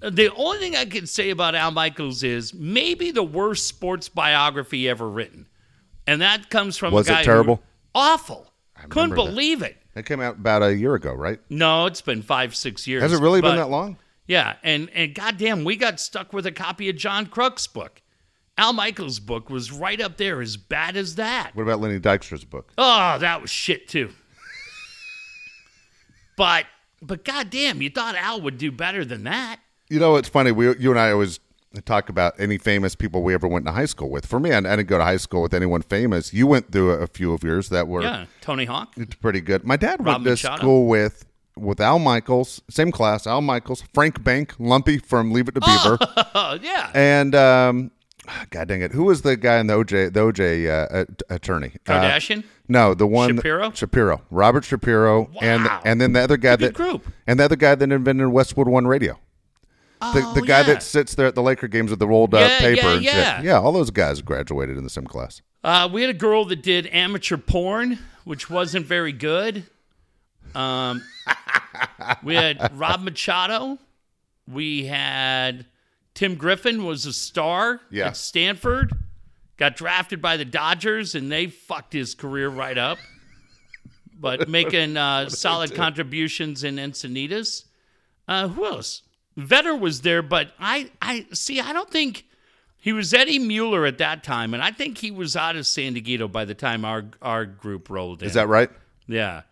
The only thing I can say about Al Michaels is maybe the worst sports biography ever written, and that comes from Was a it guy who- terrible? awful. I couldn't that. believe it. That came out about a year ago, right? No, it's been five, six years. Has it really but- been that long? Yeah, and and goddamn, we got stuck with a copy of John Kruk's book. Al Michaels' book was right up there, as bad as that. What about Lenny Dykstra's book? Oh, that was shit too. but but goddamn, you thought Al would do better than that. You know, it's funny. We, you and I always talk about any famous people we ever went to high school with. For me, I, I didn't go to high school with anyone famous. You went through a, a few of yours that were Yeah, Tony Hawk. it's pretty good. My dad Rob went to Machado. school with with Al Michaels, same class. Al Michaels, Frank Bank, Lumpy from Leave It to Beaver, Oh yeah, and um, God dang it, who was the guy in the OJ the OJ uh, at- attorney? Uh, Kardashian. no, the one Shapiro? Shapiro, Robert Shapiro, and Wow. and and then the other guy that group. and the other guy that invented Westwood One Radio. The, Oh, the guy yeah. that sits there at the Laker games with the rolled up Yeah, paper yeah, and shit. yeah. Yeah, all those guys graduated in the same class. Uh, we had a girl that did amateur porn, which wasn't very good. Um, we had Rob Machado. We had Tim Griffin was a star Yeah. at Stanford. Got drafted by the Dodgers, and they fucked his career right up. But making uh, solid contributions in Encinitas. Uh, who else? Vedder was there, but I, I see. I don't think he was Eddie Mueller at that time, and I think he was out of San Diego by the time our our group rolled in. Is that right? Yeah,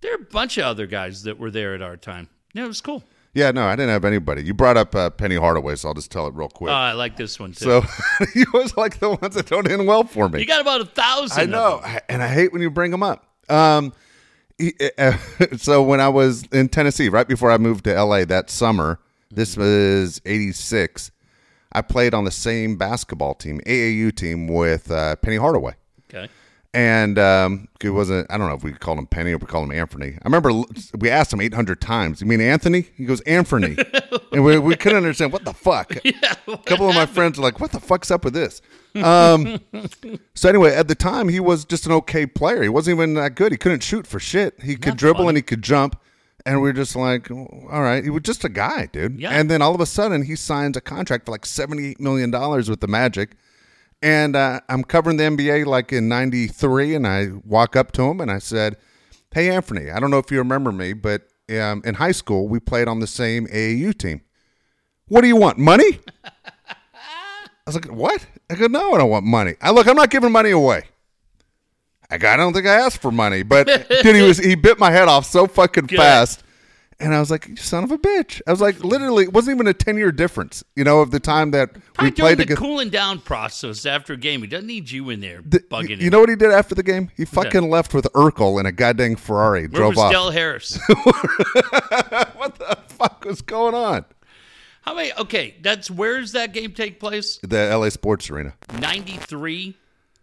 there are a bunch of other guys that were there at our time. Yeah, it was cool. Yeah, no, I didn't have anybody. You brought up uh, Penny Hardaway, so I'll just tell it real quick. Oh, I like this one too. so you was like the ones that don't end well for me. you got about a thousand. I know. And I hate when you bring them up. Um, he- uh, so when I was in Tennessee, right before I moved to LA that summer, this was '86. I played on the same basketball team, AAU team, with uh, Penny Hardaway. Okay. And um, it wasn't, I don't know if we called him Penny or we called him Anthony. I remember we asked him 800 times, You mean Anthony? He goes, Anthony. and we, we couldn't understand what the fuck. Yeah, A couple of my friends are like, What the fuck's up with this? Um, so, anyway, at the time, he was just an okay player. He wasn't even that good. He couldn't shoot for shit. He could Not dribble funny. and he could jump. And we are just like, all right. He was just a guy, dude. Yeah. And then all of a sudden, he signs a contract for like $78 million with the Magic. And uh, I'm covering the NBA like in '93, and I walk up to him and I said, "Hey, Anthony, I don't know if you remember me, but um, in high school we played on the same AAU team. What do you want? Money?" I was like, "What?" I go, "No, I don't want money. I look, I'm not giving money away." I don't think I asked for money, but dude, he was he bit my head off so fucking Good. fast. And I was like, "You son of a bitch!" I was like, literally, it wasn't even a ten year difference, you know, of the time that Probably we played the together. cooling down process after a game. He doesn't need you in there The- bugging you, him. you know what he did after the game? He fucking left with Urkel in a goddamn Ferrari. Where drove was off. Del Harris? what the fuck was going on? How many? Okay, that's where's that game take place? The LA Sports Arena. 93.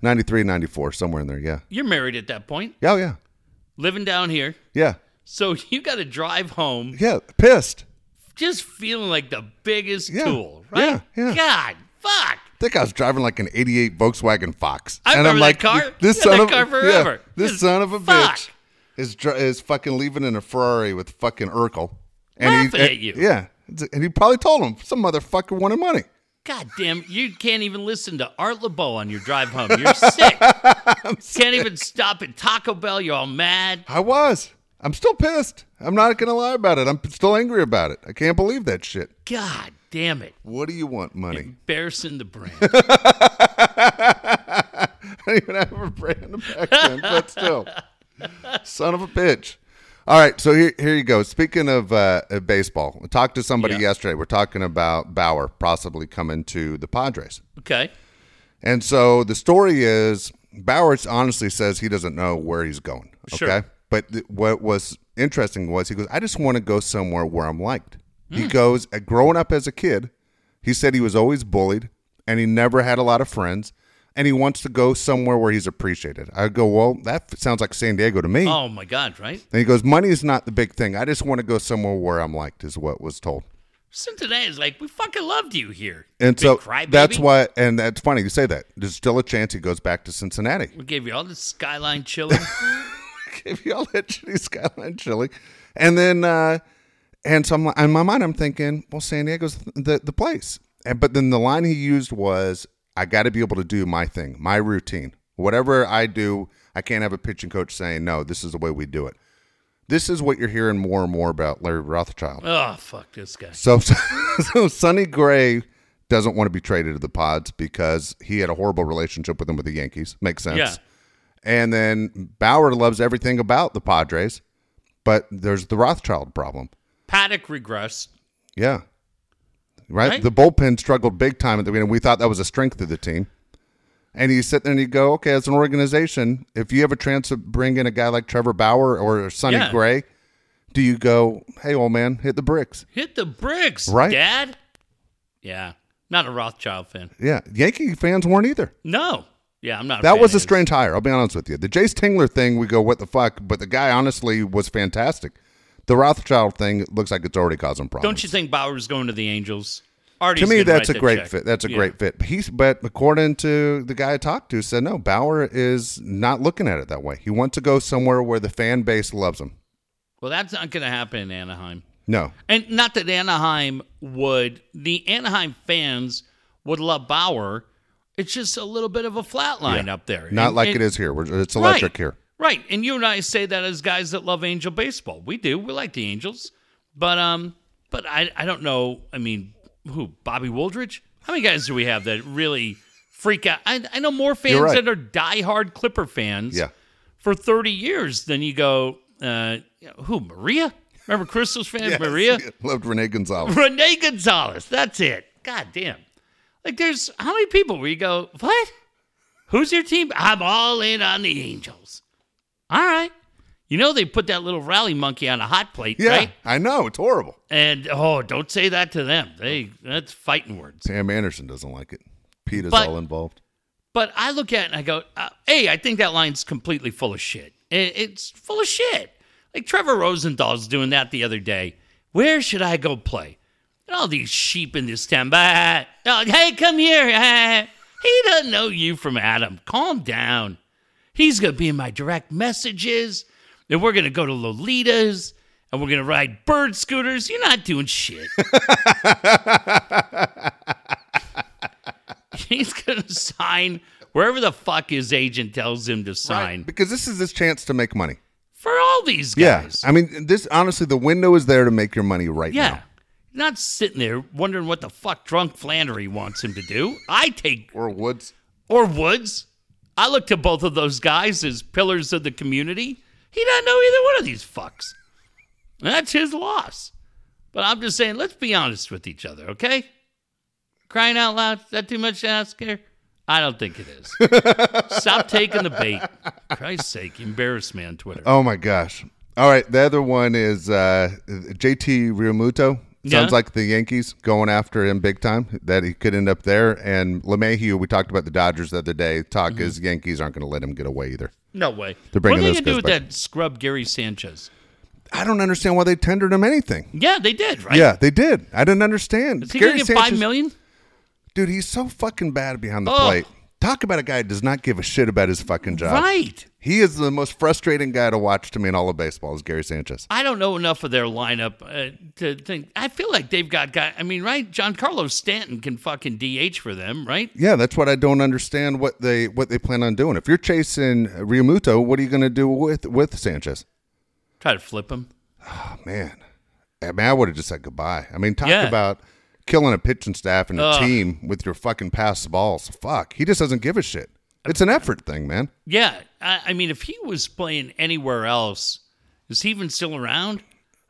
93, 94, somewhere in there. Yeah. You're married at that point, Yeah, oh, yeah. living down here. Yeah. So you got to drive home Yeah. Pissed. just feeling like the biggest Yeah. tool, right? Yeah, yeah. God, fuck. I think I was driving like an 88 Volkswagen Fox. I and remember I'm that like, car. this Yeah, son that of car yeah, forever. this Just son of a fuck. bitch is dri- is fucking leaving in a Ferrari with fucking Urkel. And Laughing he, at you. Yeah. And he probably told him some motherfucker wanted money. God damn, you can't even listen to Art LeBeau on your drive home. You're sick. can't even stop at Taco Bell. You're all mad. I was. I'm still pissed. I'm not going to lie about it. I'm still angry about it. I can't believe that shit. God damn it. What do you want, money? Embarrassing the brand. I don't even have a brand back then, but still. Son of a bitch. All right, so here, here you go. Speaking of uh, baseball, I talked to somebody Yeah. yesterday. We're talking about Bauer possibly coming to the Padres. Okay. And so the story is Bauer honestly says he doesn't know where he's going. Okay. Sure. But th- what was interesting was he goes, I just want to go somewhere where I'm liked. Hmm. He goes, uh, growing up as a kid, he said he was always bullied and he never had a lot of friends and he wants to go somewhere where he's appreciated. I go, Well, that sounds like San Diego to me. Oh my God, right? And he goes, Money is not the big thing. I just want to go somewhere where I'm liked, is what was told. Cincinnati is like, we fucking loved you here. And so crybaby. that's why, and that's funny you say that. There's still a chance he goes back to Cincinnati. We gave you all the skyline chili. gave you all that shitty skyline chili, and then uh, and so I'm, in my mind I'm thinking, well, San Diego's the the place. And, but then the line he used was, I got to be able to do my thing, my routine, whatever I do. I can't have a pitching coach saying, no, this is the way we do it. This is what you're hearing more and more about Larry Rothschild. oh, fuck this guy. So, so Sonny Gray doesn't want to be traded to the Pods because he had a horrible relationship with him with the Yankees. Makes sense. Yeah. And then Bauer loves everything about the Padres, but there's the Rothschild problem. Paddack regressed. Yeah. Right? Right. The bullpen struggled big time at the beginning. We thought that was a strength of the team. And you sit there and you go, okay, as an organization, if you have a chance to bring in a guy like Trevor Bauer or Sonny Yeah. Gray, do you go, hey, old man, hit the bricks? Hit the bricks, Right. Dad. Yeah, not a Rothschild fan. Yeah. Yankee fans weren't either. No. Yeah, I'm not. That fan was a strange hire. I'll be honest with you. The Jayce Tingler thing, we go, what the fuck? But the guy honestly was fantastic. The Rothschild thing looks like it's already causing problems. Don't you think Bauer's going to the Angels? Artie's To me, that's a great check. fit. That's a Yeah. great fit. He's, but according to the guy I talked to, said no. Bauer is not looking at it that way. He wants to go somewhere where the fan base loves him. Well, that's not going to happen in Anaheim. No, And not that Anaheim would, the Anaheim fans would love Bauer. It's just a little bit of a flat line up there. not And- like and- it is here. We're- It's electric right, here. Right. And you and I say that as guys that love Angel baseball. We do. We like the Angels. But um but I I don't know. I mean, who? Bobby Woldridge? How many guys do we have that really freak out? I, I know more fans right. that are diehard Clipper fans Yeah. for 30 years than you go, uh, who, Maria? Remember Crystal's fan, Yes. Maria? loved Renee Gonzalez. Renee Gonzalez. That's it. God damn. Like, there's how many people where you go, what? Who's your team? I'm all in on the Angels. All right. You know they put that little rally monkey on a hot plate, Yeah, right? I know it's horrible. And oh, don't say that to them. They that's fighting words. Sam Anderson doesn't like it. Pete is But- all involved. But I look at it and I go, uh, hey, I think that line's completely full of shit. It, it's full of shit. Like Trevor Rosenthal's doing that the other day. Where should I go play? And all these sheep in this town. Bah, oh, hey, come here. He doesn't know you from Adam. Calm down. He's going to be in my direct messages. And we're going to go to Lolita's. And we're going to ride bird scooters. You're not doing shit. He's going to sign wherever the fuck his agent tells him to sign Because this is his chance to make money. for all these guys. Yeah. I mean, this honestly, the window is there to make your money right now. Yeah. now. Not sitting there wondering what the fuck drunk Flannery wants him to do. I take, Or Woods. or Woods. I look to both of those guys as pillars of the community. He doesn't know either one of these fucks. That's his loss. But I'm just saying, let's be honest with each other, okay? Crying out loud, is that too much to ask here? I don't think it is. Stop taking the bait. Christ's sake, embarrass me on Twitter. Oh my gosh. All right. The other one is uh, JT Realmuto. Yeah. Sounds like the Yankees going after him big time. That he could end up there. And LeMahieu, we talked about the Dodgers the other day. Talk mm-hmm. is Yankees aren't going to let him get away either. No way. They're what bringing are they gonna do guys with back. that scrub Gary Sanchez? I don't understand why they tendered him anything. Yeah, they did, right? Yeah, they did. I didn't understand. Is he gonna Gary get five Sanchez- million? Dude, he's so fucking bad behind the Oh. plate. Talk about a guy who does not give a shit about his fucking job. Right. He is the most frustrating guy to watch to me in all of baseball is Gary Sanchez. I don't know enough of their lineup uh, to think. I feel like they've got guy. I mean, right? Giancarlo Stanton can fucking DH for them, right? Yeah, that's what I don't understand what they what they plan on doing. If you're chasing Realmuto, what are you going to do with with Sanchez? Try to flip him. Oh, man, I mean, I would have just said goodbye. I mean, talk Yeah. about killing a pitching staff and a Ugh. team with your fucking pass balls. Fuck, he just doesn't give a shit. It's an effort thing, man. Yeah, I, I mean, if he was playing anywhere else, is he even still around?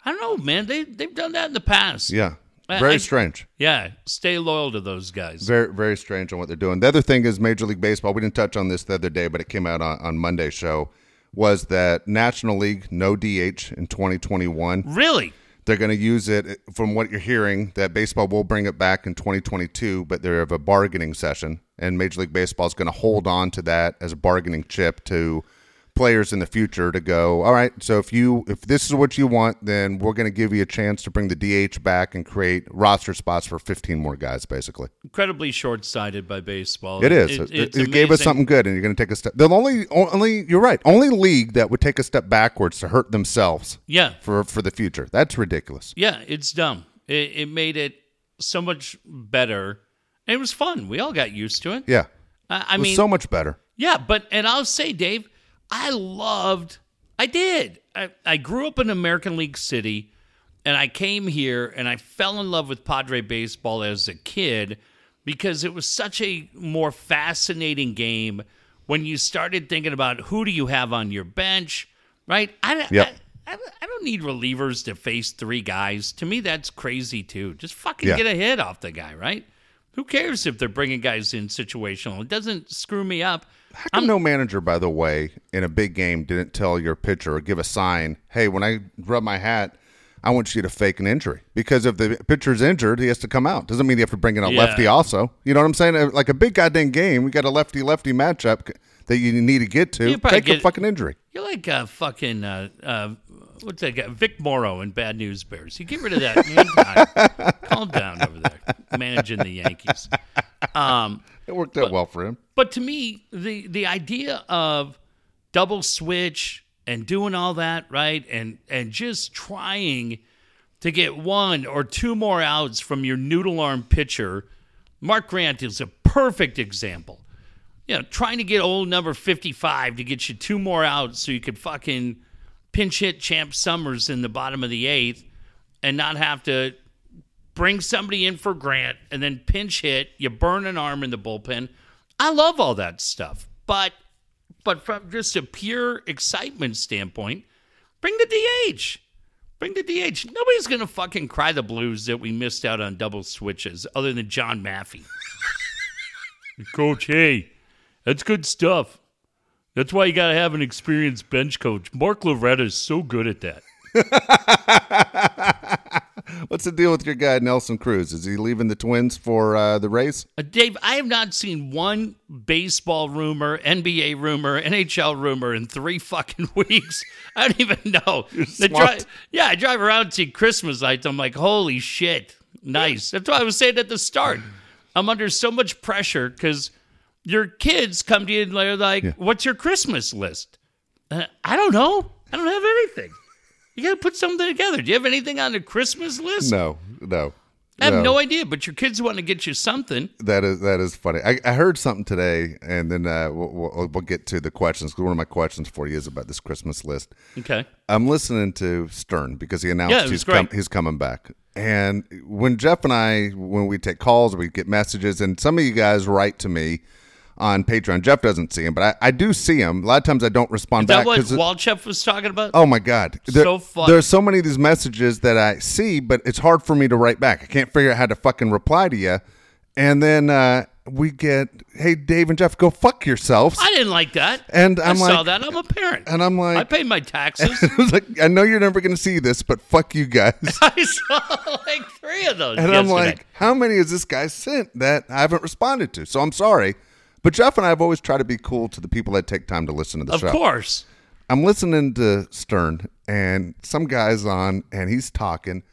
I don't know, man. They they've done that in the past. Yeah, very I- strange. Yeah, stay loyal to those guys. Very, very strange on what they're doing. The other thing is Major League Baseball. We didn't touch on this the other day, but it came out on, on Monday's show. Was that National League no DH in 2021? Really? They're going to use it, eh, from what you're hearing, that baseball will bring it back in 2022, but they have a bargaining session, and Major League Baseball is going to hold on to that as a bargaining chip to players in the future to go. All right, so if you if this is what you want, then we're going to give you a chance to bring the DH back and create roster spots for 15 more guys, basically. Incredibly short-sighted by baseball. It is. It, it's it gave us something good, and you're going to take a step. The only, only, you're right. Only league that would take a step backwards to hurt themselves Yeah, for for the future. That's ridiculous. Yeah, it's dumb. It, it made it so much better. It was fun. We all got used to it. Yeah, I, I it was mean, so much better. yeah, but and I'll say, Dave, I loved. I did. I, I grew up in American League City, and I came here and I fell in love with Padre baseball as a kid because it was such a more fascinating game when you started thinking about who do you have on your bench, right? I, Yep. I, I, I don't need relievers to face three guys. To me, that's crazy too. Just fucking Yeah. get a hit off the guy, right? Who cares if they're bringing guys in situational? It doesn't screw me up. How come no manager, by the way, in a big game didn't tell your pitcher or give a sign, hey, when I rub my hat, I want you to fake an injury? Because if the pitcher's injured, he has to come out. Doesn't mean you have to bring in a Yeah. lefty also. You know what I'm saying? Uh, Like a big goddamn game, we got a lefty lefty matchup that you need to get to. You Take a get- fucking injury. You're like a fucking uh, uh, what's that guy? Vic Morrow in Bad News Bears. You get rid of that. Calm down over there, managing the Yankees. Um, It worked out well for him. but to me, the the idea of double switch and doing all that right, and and just trying to get one or two more outs from your noodle arm pitcher, Mark Grant is a perfect example. You know, trying to get old number 55 to get you two more outs so you could fucking pinch hit Champ Summers in the bottom of the eighth and not have to bring somebody in for Grant and then pinch hit, you burn an arm in the bullpen. I love all that stuff. But but from just a pure excitement standpoint, bring the DH. Bring the DH. Nobody's gonna fucking cry the blues that we missed out on double switches other than John Maffei. Coach, hey, that's good stuff. That's why you got to have an experienced bench coach. Mark Loretta is so good at that. What's the deal with your guy Nelson Cruz? Is he leaving the Twins for uh, the Rays? Uh, Dave, I have not seen one baseball rumor, NBA rumor, NHL rumor in three fucking weeks. I don't even know. Swamped. yeah, I drive around and see Christmas lights. I'm like, holy shit, nice. That's what I was saying at the start. I'm under so much pressure because your kids come to you and they're like, "What's your Christmas list?" Uh, I don't know. I don't have anything. You got to put something together. Do you have anything on the Christmas list? No, no. I have no idea, but your kids want to get you something. That is that is funny. I, I heard something today, and then uh, we'll, we'll, we'll get to the questions. 'cause one of my questions for you is about this Christmas list. Okay. I'm listening to Stern because he announced Yeah, he's great. he's coming back. And when Jeff and I, when we take calls, we get messages, and some of you guys write to me on Patreon. Jeff doesn't see him, but I, I do see him. A lot of times I don't respond Is that back what Walchef was talking about? Oh my God! There- So funny. There's so many of these messages that I see, but it's hard for me to write back. I can't figure out how to fucking reply to you. And then uh, we get, "Hey, Dave and Jeff, go fuck yourselves." I didn't like that. And I I'm saw like- that. I'm a parent. and I'm like, I paid my taxes. I was like, I know you're never going to see this, but fuck you guys. I saw like three of those. And I'm like, how many has this guy sent that I haven't responded to? So I'm sorry. But Jeff and I have always tried to be cool to the people that take time to listen to the of show. Of course. I'm listening to Stern, and some guy's on, and he's talking,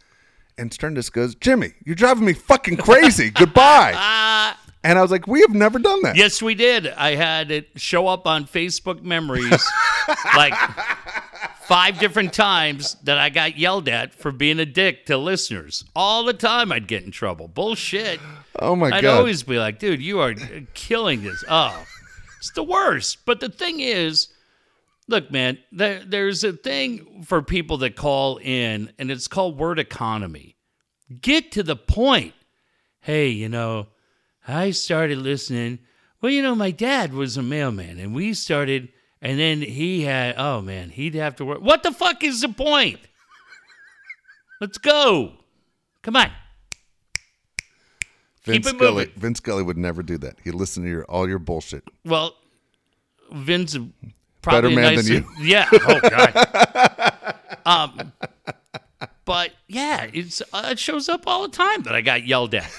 and Stern just goes, "Jimmy, you're driving me fucking crazy. Goodbye." and I was like, "We have never done that." Yes, we did. I had it show up on Facebook memories like five different times that I got yelled at for being a dick to listeners. All the time I'd get in trouble. Bullshit. Oh my god. I'd always be like, dude, you are killing this. Oh, it's the worst. But the thing is, look, man, there, there's a thing for people that call in, and it's called word economy. Get to the point. Hey, you know, I started listening. Well, you know, my dad was a mailman, and we started, and then he had, oh man, he'd have to work. What the fuck is the point? Let's go. Come on. Vince keep it Scully, moving. Vince Scully would never do that. He'd listen to your all your bullshit. Well, Vince probably man nice than to- Yeah. Oh God. um, but yeah, it's uh, it shows up all the time that I got yelled at.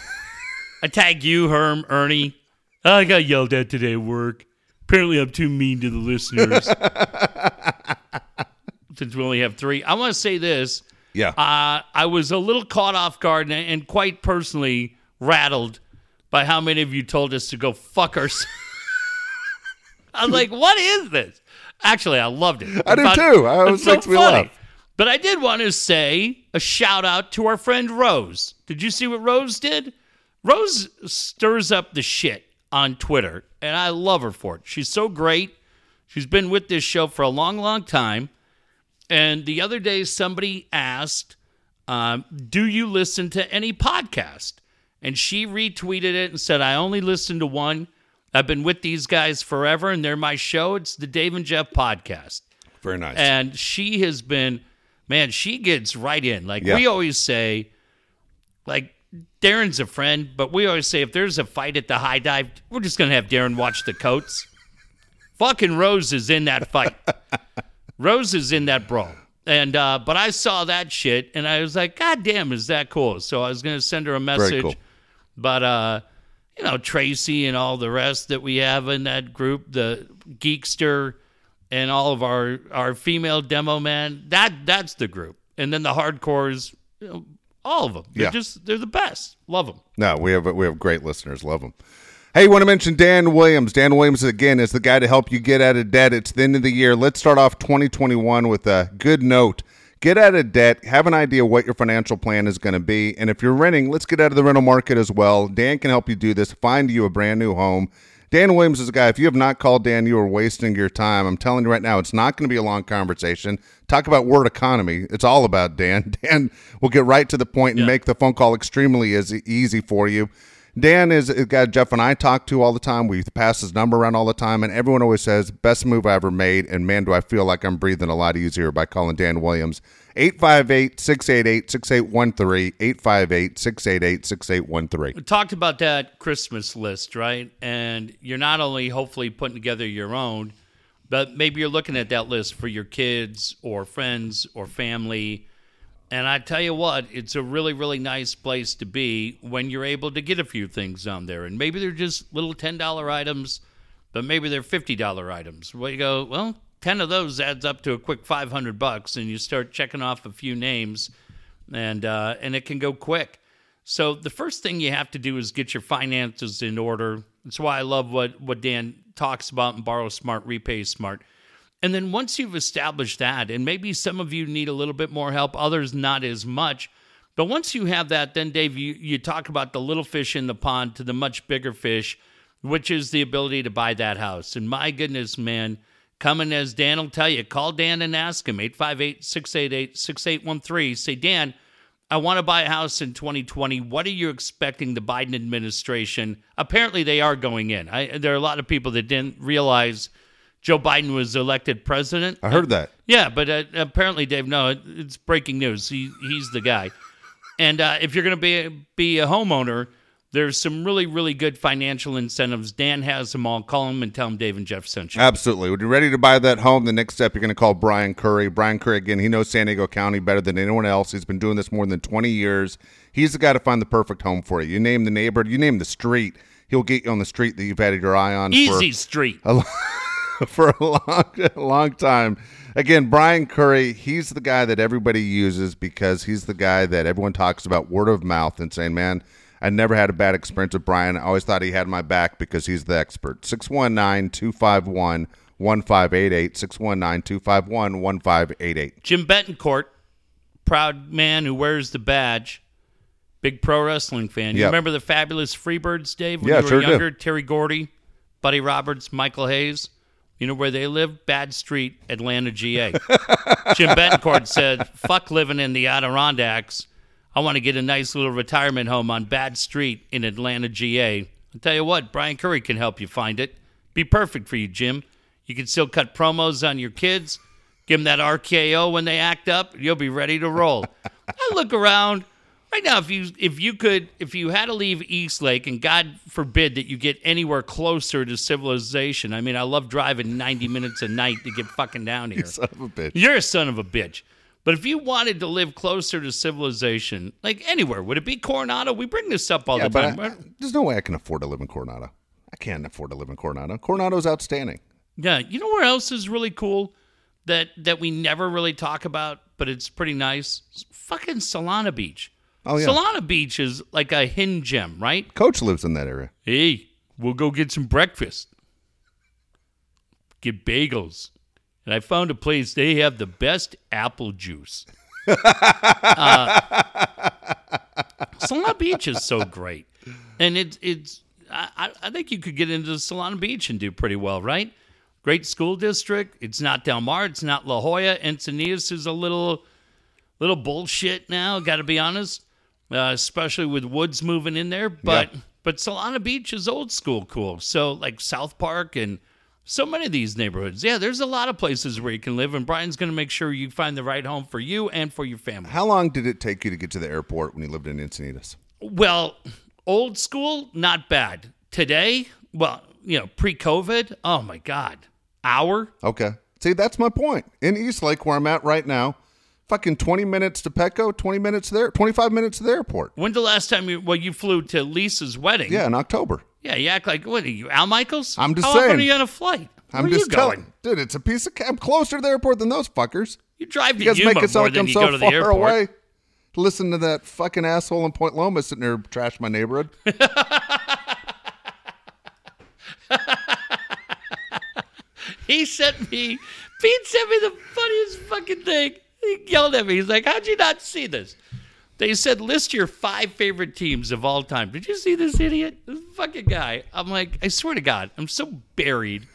I tag you, Herm, Ernie. I got yelled at today at work. Apparently, I'm too mean to the listeners. Since we only have three, I want to say this. Yeah. Uh, I was a little caught off guard and, and quite personally rattled by how many of you told us to go fuck ourselves. I was like, what is this? Actually, I loved it. I did thought- too. I was- makes me laugh. But I did want to say a shout out to our friend Rose. Did you see what Rose did? Rose stirs up the shit on Twitter, and I love her for it. She's so great. She's been with this show for a long, long time. And the other day, somebody asked, um, Do you listen to any podcast? And she retweeted it and said, I only listen to one. I've been with these guys forever, and they're my show. It's the Dave and Jeff podcast. Very nice. And she has been, man, she gets right in. Like Yeah. we always say, like Darren's a friend, but we always say if there's a fight at the high dive, we're just gonna have Darren watch the coats. Fucking Rose is in that fight. Rose is in that brawl. And uh, but I saw that shit and I was like, God damn, is that cool? So I was gonna send her a message. cool. But uh, you know, Tracy and all the rest that we have in that group, the Geekster and all of our our female demo man, that that's the group. And then the hardcores, you know, all of them. They're Yeah. just they're the best. Love them. No, we have we have great listeners. Love them. Hey, you want to mention Dan Williams. Dan Williams again is the guy to help you get out of debt. It's the end of the year. Let's start off 2021 with a good note. Get out of debt. Have an idea what your financial plan is going to be. And if you're renting, let's get out of the rental market as well. Dan can help you do this. Find you a brand new home. Dan Williams is a guy. If you have not called Dan, you are wasting your time. I'm telling you right now, it's not going to be a long conversation. Talk about word economy. It's all about Dan. Dan will get right to the point and make the phone call extremely easy, easy for you. Dan is a guy Jeff and I talk to all the time. We pass his number around all the time, and everyone always says, best move I ever made. And man, do I feel like I'm breathing a lot easier by calling Dan Williams. 858 688 6813. 858 688 6813. We talked about that Christmas list, right? And you're not only hopefully putting together your own, But maybe you're looking at that list for your kids or friends or family. And I tell you what, it's a really, really nice place to be when you're able to get a few things on there. And maybe they're just little $10 items, but maybe they're $50 items. Well, you go, well, 10 of those adds up to a quick 500 bucks, and you start checking off a few names, and, uh, and it can go quick. So the first thing you have to do is get your finances in order. That's why I love what, what Dan talks about in Borrow Smart, Repay Smart. And then once you've established that, and maybe some of you need a little bit more help, others not as much. But once you have that, then Dave, you, you talk about the little fish in the pond to the much bigger fish, which is the ability to buy that house. And my goodness, man, coming as Dan will tell you, call Dan and ask him 858 688 6813. Say, Dan, I want to buy a house in 2020. What are you expecting the Biden administration? Apparently, they are going in. I, there are a lot of people that didn't realize Joe Biden was elected president. I heard that. Yeah, but uh, apparently, Dave, no, it, it's breaking news. He, he's the guy. And uh, if you're going to be be a homeowner, there's some really, really good financial incentives. Dan has them all. Call him and tell him Dave and Jeff sent you. Absolutely. When you're ready to buy that home, the next step you're going to call Brian Curry. Brian Curry, again, he knows San Diego County better than anyone else. He's been doing this more than 20 years. He's the guy to find the perfect home for you. You name the neighborhood, you name the street, he'll get you on the street that you've had your eye on Easy street. for, for a long, a long time. Again, Brian Curry, he's the guy that everybody uses because he's the guy that everyone talks about word of mouth and saying, man, I never had a bad experience with Brian. I always thought he had my back because he's the expert. 619 251 1588. 619 251 1588. Jim Betancourt, proud man who wears the badge, big pro wrestling fan. You Yep. remember the fabulous Freebirds, Dave, when Yeah, you were sure do. younger? Terry Gordy, Buddy Roberts, Michael Hayes. You know where they live? Bad Street, Atlanta, GA. Jim Betancourt said, fuck living in the Adirondacks. I want to get a nice little retirement home on Bad Street in Atlanta, GA. I'll tell you what, Brian Curry can help you find it. Be perfect for you, Jim. You can still cut promos on your kids. Give them that RKO when they act up. You'll be ready to roll. I look around right now. If you if you could if you had to leave East Lake, and God forbid that you get anywhere closer to civilization. I mean, I love driving ninety minutes a night to get fucking down here. You Son of a bitch. You're a son of a bitch. But if you wanted to live closer to civilization, like anywhere, would it be Coronado? We bring this up all Yeah, the time. I, I- there's no way I can afford to live in Coronado. I can't afford to live in Coronado. Coronado's outstanding. Yeah, you know where else is really cool that that we never really talk about, but it's pretty nice. It's fucking Solana Beach. Oh, yeah. Solana Beach is like a hidden gem, right? Coach lives in that area. Hey, we'll go get some breakfast. Get bagels. And I found a place they have the best apple juice. uh, Solana Beach is so great. And it's it's I, I- I think you could get into Solana Beach and do pretty well, right? Great school district. It's not Del Mar. It's not La Jolla. Encinitas is a little little bullshit now. Got to be honest, uh, especially with Woods moving in there. But Yeah. but Solana Beach is old school cool. So like South Park and so many of these neighborhoods. Yeah, there's a lot of places where you can live, and Brian's going to make sure you find the right home for you and for your family. How long did it take you to get to the airport when you lived in Encinitas? Well, old school, not bad. Today, well, you know, pre-COVID, oh my god, hour. Okay. See, that's my point. In East Lake, where I'm at right now, fucking 20 minutes to Petco, 20 minutes there, 25 minutes to the airport. When's the last time you well you flew to Lisa's wedding? Yeah, in October. Yeah, you act like what are you, Al Michaels? I'm just How often saying. are you on a flight? I'm are just you going? telling. Dude, it's a piece of. I'm closer to the airport than those fuckers. You drive to You guys Yuma make it sound like I'm so go to the far airport. away. Listen to that fucking asshole in Point Loma sitting there trash my neighborhood. He sent me, Pete sent me the funniest fucking thing. He yelled at me. He's like, How'd you not see this? They said, List your five favorite teams of all time. Did you see this idiot? This fucking guy. I'm like, I swear to God, I'm so buried.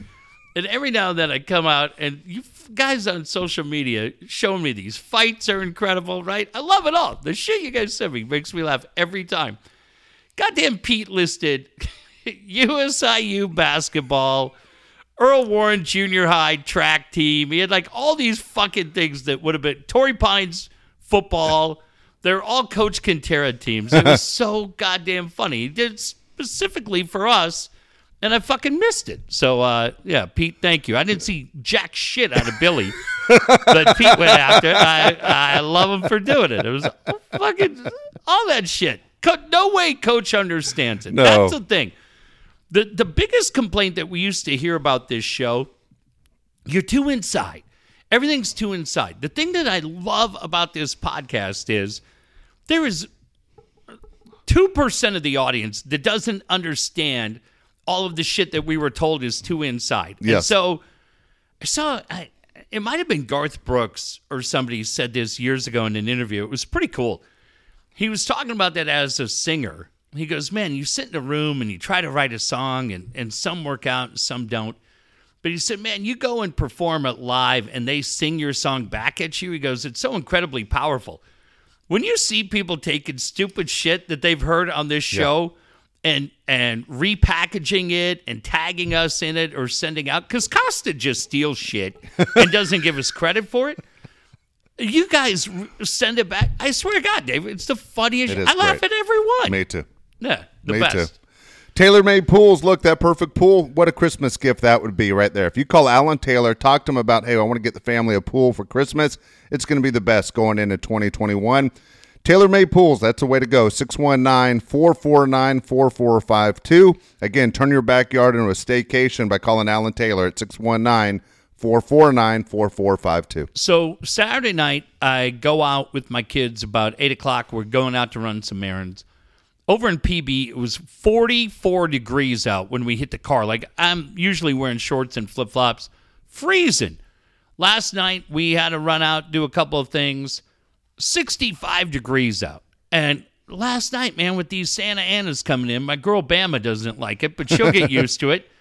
And every now and then I come out, and you guys on social media showing me these fights are incredible, right? I love it all. The shit you guys send me makes me laugh every time. Goddamn Pete listed USIU basketball, Earl Warren Junior High track team. He had like all these fucking things that would have been Torrey Pines football. They're all Coach Quintera teams. It was so goddamn funny. He did specifically for us and I fucking missed it. So uh, yeah, Pete, thank you. I didn't see jack shit out of Billy, but Pete went after it. I I love him for doing it. It was fucking all that shit. No way, coach understands it. No. That's the thing. The the biggest complaint that we used to hear about this show, you're too inside. Everything's too inside. The thing that I love about this podcast is there is 2% of the audience that doesn't understand all of the shit that we were told is too inside. And Yes. so I saw, I, it might have been Garth Brooks or somebody said this years ago in an interview. It was pretty cool. He was talking about that as a singer. He goes, Man, you sit in a room and you try to write a song, and, and some work out and some don't. But he said, Man, you go and perform it live and they sing your song back at you. He goes, It's so incredibly powerful. When you see people taking stupid shit that they've heard on this show and and repackaging it and tagging us in it or sending out, because Costa just steals shit and doesn't give us credit for it. You guys send it back. I swear to God, David, it's the funniest. It I laugh great. at everyone. Me too. Yeah, the Me best. too. Tailor made pools. Look, that perfect pool. What a Christmas gift that would be right there. If you call Alan Taylor, talk to him about, hey, I want to get the family a pool for Christmas, it's going to be the best going into 2021. Tailor made pools. That's the way to go. 619 449 4452. Again, turn your backyard into a staycation by calling Alan Taylor at 619 449 4452. So Saturday night, I go out with my kids about eight o'clock. We're going out to run some errands. Over in PB, it was 44 degrees out when we hit the car. Like I'm usually wearing shorts and flip flops, freezing. Last night we had to run out, do a couple of things. 65 degrees out. And last night, man, with these Santa Anas coming in, my girl Bama doesn't like it, but she'll get used to it.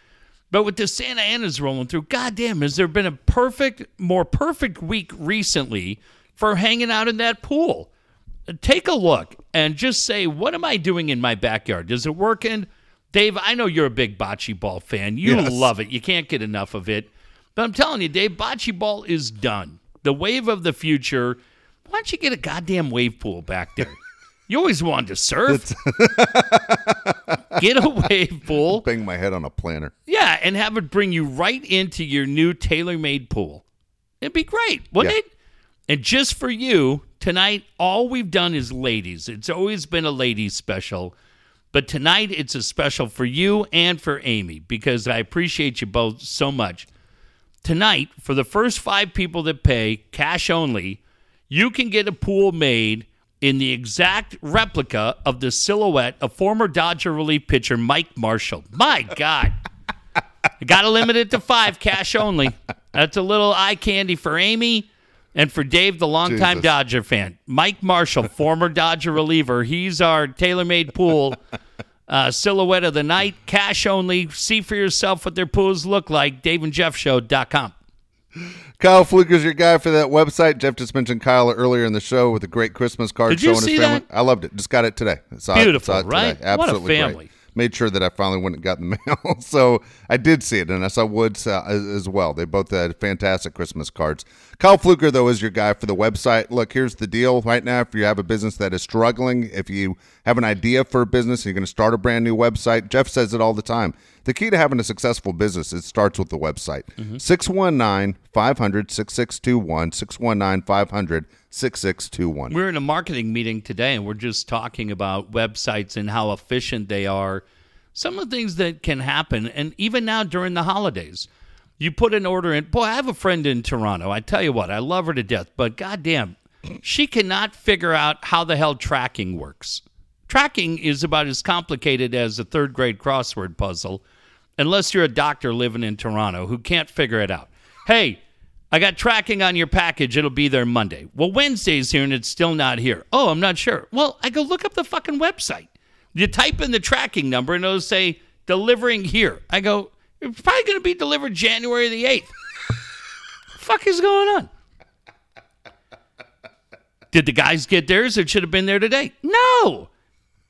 But with the Santa Anas rolling through, goddamn, has there been a perfect, more perfect week recently for hanging out in that pool? Take a look and just say, what am I doing in my backyard? Is it working? Dave, I know you're a big bocce ball fan. You Yes. love it. You can't get enough of it. But I'm telling you, Dave, bocce ball is done. The wave of the future. Why don't you get a goddamn wave pool back there? You always wanted to surf. get a wave pool. Bang my head on a planter. Yeah, and have it bring you right into your new tailor-made pool. It'd be great, wouldn't Yeah. it? And just for you, tonight all we've done is ladies. It's always been a ladies special. But tonight it's a special for you and for Amy because I appreciate you both so much. Tonight, for the first 5 people that pay cash only, you can get a pool made in the exact replica of the silhouette of former Dodger relief pitcher Mike Marshall. My God. Got to limit it to five, cash only. That's a little eye candy for Amy and for Dave, the longtime Jesus. Dodger fan. Mike Marshall, former Dodger reliever. He's our tailor made pool uh, silhouette of the night. Cash only. See for yourself what their pools look like. DaveandJeffShow.com. Kyle Fluker's your guy for that website. Jeff just mentioned Kyle earlier in the show with a great Christmas card Did you showing see his family. that? I loved it. Just got it today. Saw it- Beautiful, saw it today. right? What a Absolutely family. Great. Made sure that I finally went and got the mail. so I did see it, and I saw Woods uh, as, well. They both had fantastic Christmas cards. Kyle Fluker, though, is your guy for the website. Look, here's the deal right now. If you have a business that is struggling, if you have an idea for a business and you're going to start a brand new website, Jeff says it all the time. The key to having a successful business, it starts with the website. 619 500 6621. 619 500 6621. We're in a marketing meeting today, and we're just talking about websites and how efficient they are. Some of the things that can happen, and even now during the holidays, you put an order in. Boy, I have a friend in Toronto. I tell you what, I love her to death, but goddamn, she cannot figure out how the hell tracking works. Tracking is about as complicated as a third grade crossword puzzle, unless you're a doctor living in Toronto who can't figure it out. Hey, I got tracking on your package. It'll be there Monday. Well, Wednesday's here and it's still not here. Oh, I'm not sure. Well, I go look up the fucking website. You type in the tracking number and it'll say delivering here. I go, it's probably going to be delivered January the 8th. fuck is going on? Did the guys get theirs? It should have been there today. No,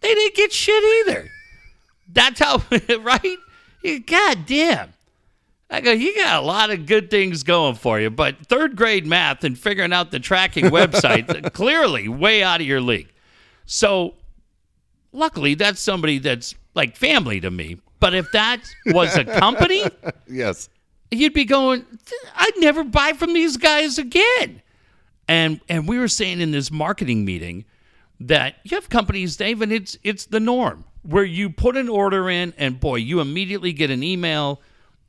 they didn't get shit either. That's how, right? God damn. I go, you got a lot of good things going for you, but third grade math and figuring out the tracking website, clearly way out of your league. So, luckily, that's somebody that's like family to me. But if that was a company, Yes. you'd be going, I'd never buy from these guys again. And and we were saying in this marketing meeting that you have companies, Dave, and it's it's the norm where you put an order in and boy, you immediately get an email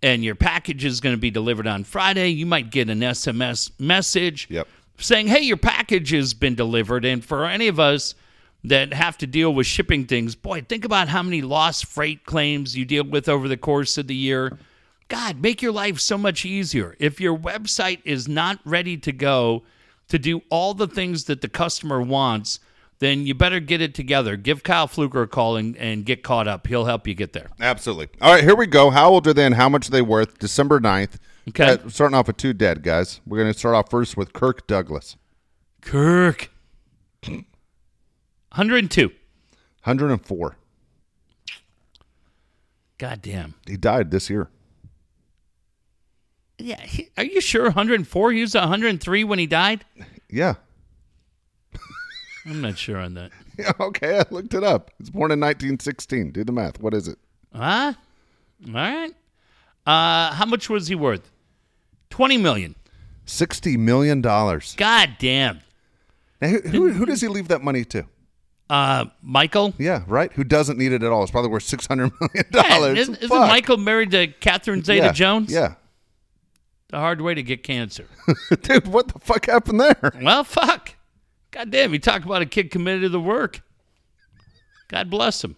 and your package is going to be delivered on Friday. You might get an SMS message Yep. saying, "Hey, your package has been delivered." And for any of us that have to deal with shipping things, boy, think about how many lost freight claims you deal with over the course of the year. God, make your life so much easier. If your website is not ready to go to do all the things that the customer wants, then you better get it together. Give Kyle Fluker a call and, and get caught up. He'll help you get there. Absolutely. All right, here we go. How old are they and how much are they worth? December 9th. Okay. Uh, starting off with two dead guys. We're going to start off first with Kirk Douglas. Kirk. 102. 104. God damn. He died this year. Yeah, he, are you sure 104? He was 103 when he died? Yeah. I'm not sure on that. Yeah, okay. I looked it up. Was born in 1916. Do the math. What is it? Huh? All right. Uh, how much was he worth? 20 million. $60 million. God damn. who, who, who does he leave that money to? Uh, Michael? Yeah, right? Who doesn't need it at all? It's probably worth $600 million. Yeah, isn't, isn't Fuck. Michael married to Catherine Zeta yeah. Jones? Yeah. The hard way to get cancer. Dude, what the fuck happened there? well, fuck. God damn, you talk about a kid committed to the work. God bless him.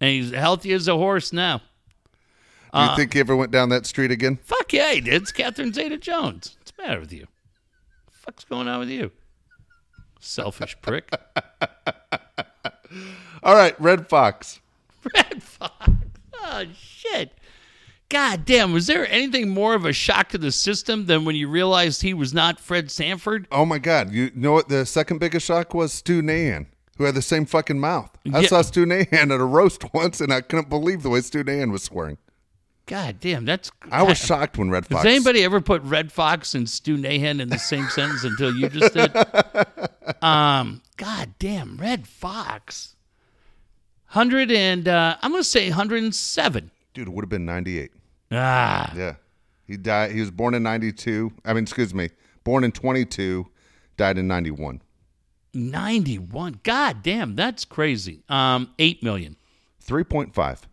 And he's healthy as a horse now. Do you uh, think he ever went down that street again? Fuck yeah, he did. It's Catherine Zeta Jones. What's the matter with you? The fuck's going on with you? Selfish prick. All right, Redd Foxx. Redd Foxx. Oh, shit. God damn, was there anything more of a shock to the system than when you realized he was not Fred Sanford? Oh my God! You know what the second biggest shock was? Stu Nahan, who had the same fucking mouth. I Yeah. saw Stu Nahan at a roast once, and I couldn't believe the way Stu Nahan was swearing. God damn, that's. I was shocked when Redd Foxx. Has anybody ever put Redd Foxx and Stu Nahan in the same sentence until you just did? Um, God damn, Redd Foxx. Hundred and uh, I'm gonna say hundred and seven. Dude, it would have been ninety-eight. Ah, Yeah, he died. He was born in ninety-two. I mean, excuse me, born in twenty-two, died in ninety-one. 91. God damn, that's crazy. Um, eight million. Three point five.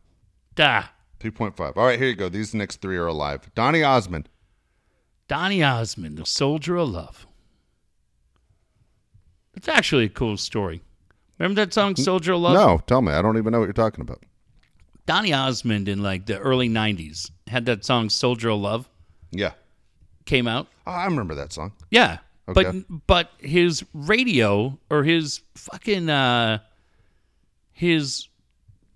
Da. Three point five. All right, here you go. These next three are alive. Donny Osmond. Donny Osmond, the soldier of love. It's actually a cool story. Remember that song, Soldier of Love? No, tell me. I don't even know what you're talking about. Donny Osmond in like the early 90s had that song, Soldier of Love, Yeah, came out. oh, I remember that song. Yeah. Okay. But but his radio or his fucking uh his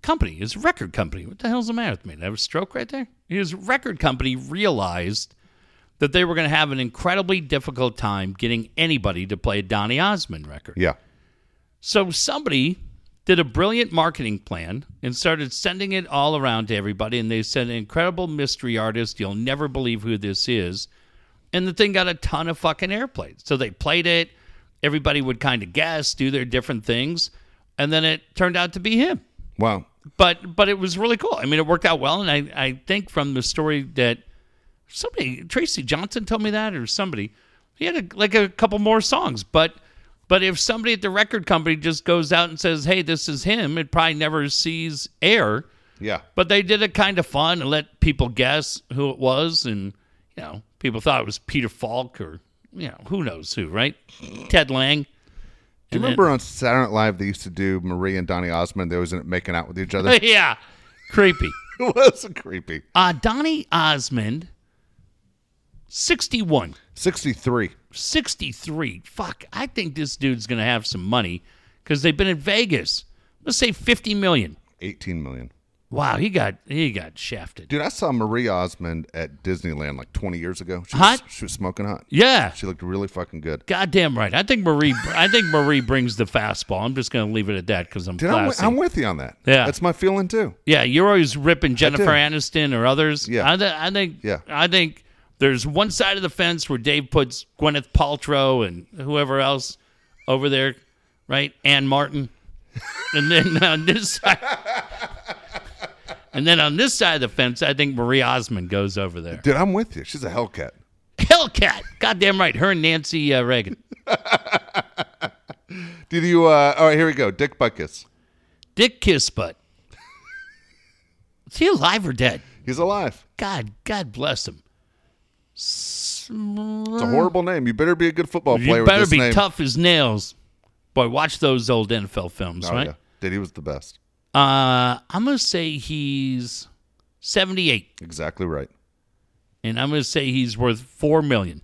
company, his record company. What the hell's the matter with me? Did I have a stroke right there? His record company realized that they were going to have an incredibly difficult time getting anybody to play a Donny Osmond record. Yeah. So somebody did a brilliant marketing plan and started sending it all around to everybody. And they said, an incredible mystery artist. You'll never believe who this is. And the thing got a ton of fucking airplay. So they played it. Everybody would kind of guess, do their different things. And then it turned out to be him. Wow. But but it was really cool. I mean, it worked out well. And I, I think from the story that somebody, Tracy Johnson told me that or somebody, he had a, like a couple more songs. But but if somebody at the record company just goes out and says, "Hey, this is him," it probably never sees air. Yeah. But they did it kind of fun and let people guess who it was, and you know, people thought it was Peter Falk or you know, who knows who, right? Ted Lang. Do you remember on Saturday Night Live they used to do Marie and Donny Osmond? They ended making out with each other. yeah, creepy. It was creepy. Uh, Donny Osmond, sixty-one. 63. 63. Fuck, I think this dude's going to have some money because they've been in Vegas. Let's say 50 million. 18 million. Wow, he got he got shafted. Dude, I saw Marie Osmond at Disneyland like 20 years ago. She Hot? Was, she was smoking hot. Yeah, She looked really fucking good. goddamn right. I think Marie. I think Marie brings the fastball. I'm just going to leave it at that because I'm Dude, I'm, I'm with you on that. Yeah. That's my feeling too. yeah, you're always ripping Jennifer. Aniston or others. Yeah. I, th- I think. Yeah. I think there's one side of the fence where Dave puts Gwyneth Paltrow and whoever else over there, right? Ann Martin, and then on this side. And then on this side of the fence, I think Marie Osmond goes over there. Dude, I'm with you. She's a Hellcat. Hellcat. Goddamn right. Her and Nancy uh, Reagan. Did you? uh All right, here we go. Dick Butkus. Dick Kissbutt. Is he alive or dead? He's alive. God, God bless him. It's a horrible name. You better be a good football player. You better be name. tough as nails. Boy, watch those old NFL films, Oh, right? yeah. He was the best. Uh, I'm going to say he's 78. Exactly right. And I'm going to say he's worth 4 million.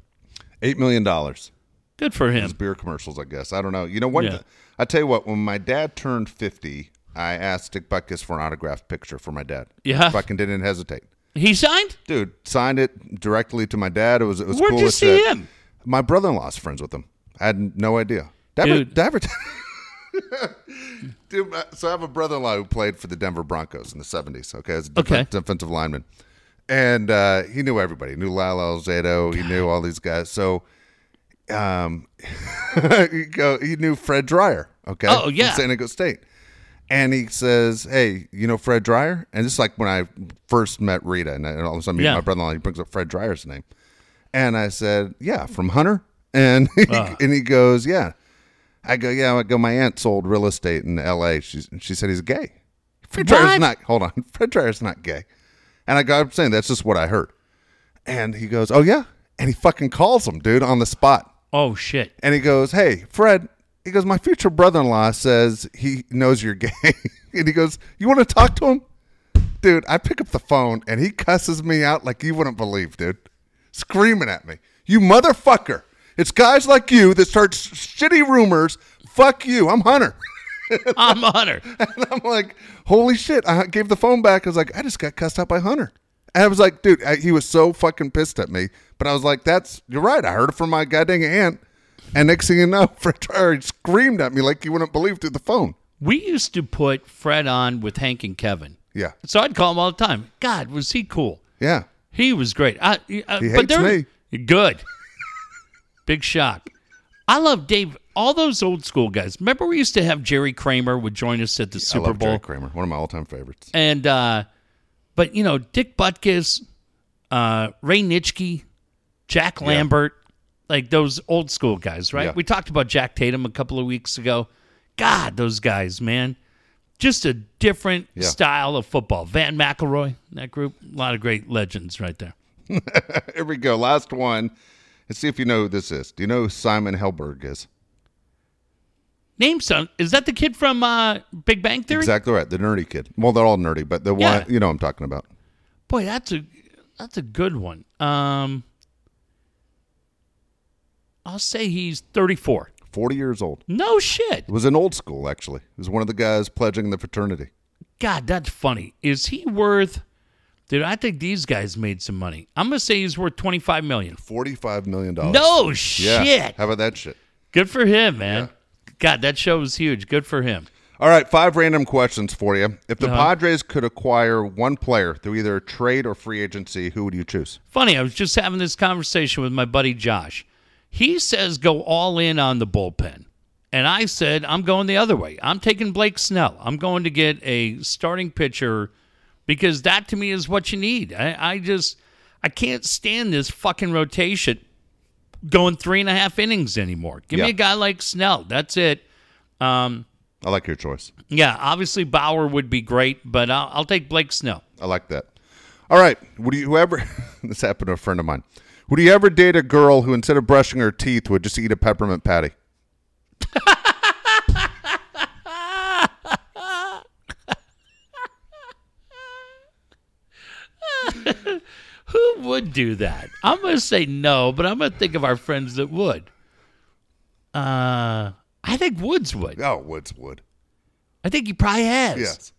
Eight million dollars. Good for him. His beer commercials, I guess. I don't know. You know what? Yeah. I tell you what. When my dad turned fifty, I asked Dick Butkus for an autographed picture for my dad. Yeah. Fucking didn't hesitate. He signed? Dude, signed it directly to my dad. It was it was Where'd cool you see shit. him? My brother-in-law's friends with him. I had no idea. Dude. Dude, so I have a brother-in-law who played for the Denver Broncos in the '70s. Okay, as a def- Okay. defensive lineman, and uh, he knew everybody. He knew Lyle Alzado. He knew all these guys. So, um, he go. He knew Fred Dryer. Okay. Oh, yeah. San Diego State. And he says, "Hey, you know Fred Dryer?" And this is like when I first met Rita, and, I, and all of a sudden, Yeah. my brother-in-law. He brings up Fred Dryer's name, and I said, "Yeah, from Hunter." And he, Ah. and he goes, "Yeah." I go, "Yeah." I go, "My aunt sold real estate in L.A." She she said he's gay. Fred What? Dryer's not. Hold on, Fred Dryer's not gay. And I go, "I'm saying that's just what I heard." And he goes, "Oh yeah," and he fucking calls him, dude, on the spot. Oh, shit. And he goes, "Hey, Fred." He goes, "My future brother-in-law says he knows you're gay." and he goes, "You want to talk to him?" Dude, I pick up the phone and he cusses me out like you wouldn't believe, dude. Screaming at me. "You motherfucker. It's guys like you that start shitty rumors. Fuck you. I'm Hunter." I'm a hunter. And I'm like, "Holy shit." I gave the phone back. I was like, "I just got cussed out by Hunter." And I was like, "Dude, I, he was so fucking pissed at me." But I was like, "That's you're right. I heard it from my goddamn aunt." And next thing you know, Fred Dryer screamed at me like you wouldn't believe through the phone. We used to put Fred on with Hank and Kevin. Yeah, So I'd call him all the time. God, was he cool? yeah. He was great. I, uh, He but hates there- me. Good. Big shock. I love Dave. All those old school guys. Remember, we used to have Jerry Kramer would join us at the I Super love Bowl, Jerry Kramer, one of my all-time favorites. and uh, but you know Dick Butkus, uh, Ray Nitschke, Jack Lambert, like those old school guys, right? Yeah. We talked about Jack Tatum a couple of weeks ago. God, those guys, man, just a different Yeah. style of football. Vann McElroy, that group, a lot of great legends right there. Here we go. Last one. Let's see if you know who this is. Do you know who Simon Helberg is? Name son, is that the kid from uh, Big Bang Theory? Exactly right. The nerdy kid. Well, they're all nerdy, but the Yeah. one you know what I'm talking about. Boy, that's a that's a good one. Um, I'll say he's 34. 40 years old. No shit. It was in old school, actually. He was one of the guys pledging the fraternity. God, that's funny. Is he worth? Dude, I think these guys made some money. I'm gonna say he's worth 25 million. 45 million. dollars. No Yeah. How about that shit? Good for him, man. God, that show was huge. Good for him. All right, five random questions for you. If the Uh-huh. Padres could acquire one player through either trade or free agency, who would you choose? Funny, I was just having this conversation with my buddy Josh. He says go all in on the bullpen. And I said, I'm going the other way. I'm taking Blake Snell. I'm going to get a starting pitcher because that to me is what you need. I, I just, I can't stand this fucking rotation going three and a half innings anymore. Give Yeah. me a guy like Snell. That's it. Um, I like your choice. yeah, obviously Bauer would be great, but I'll, I'll take Blake Snell. I like that. All right. Would you whoever this happened to a friend of mine. Would you ever date a girl who instead of brushing her teeth would just eat a peppermint patty? Who would do that? I'm going to say no, but I'm going to think of our friends that would. Uh, I think Woods would. Oh, Woods would. I think he probably has. Yes.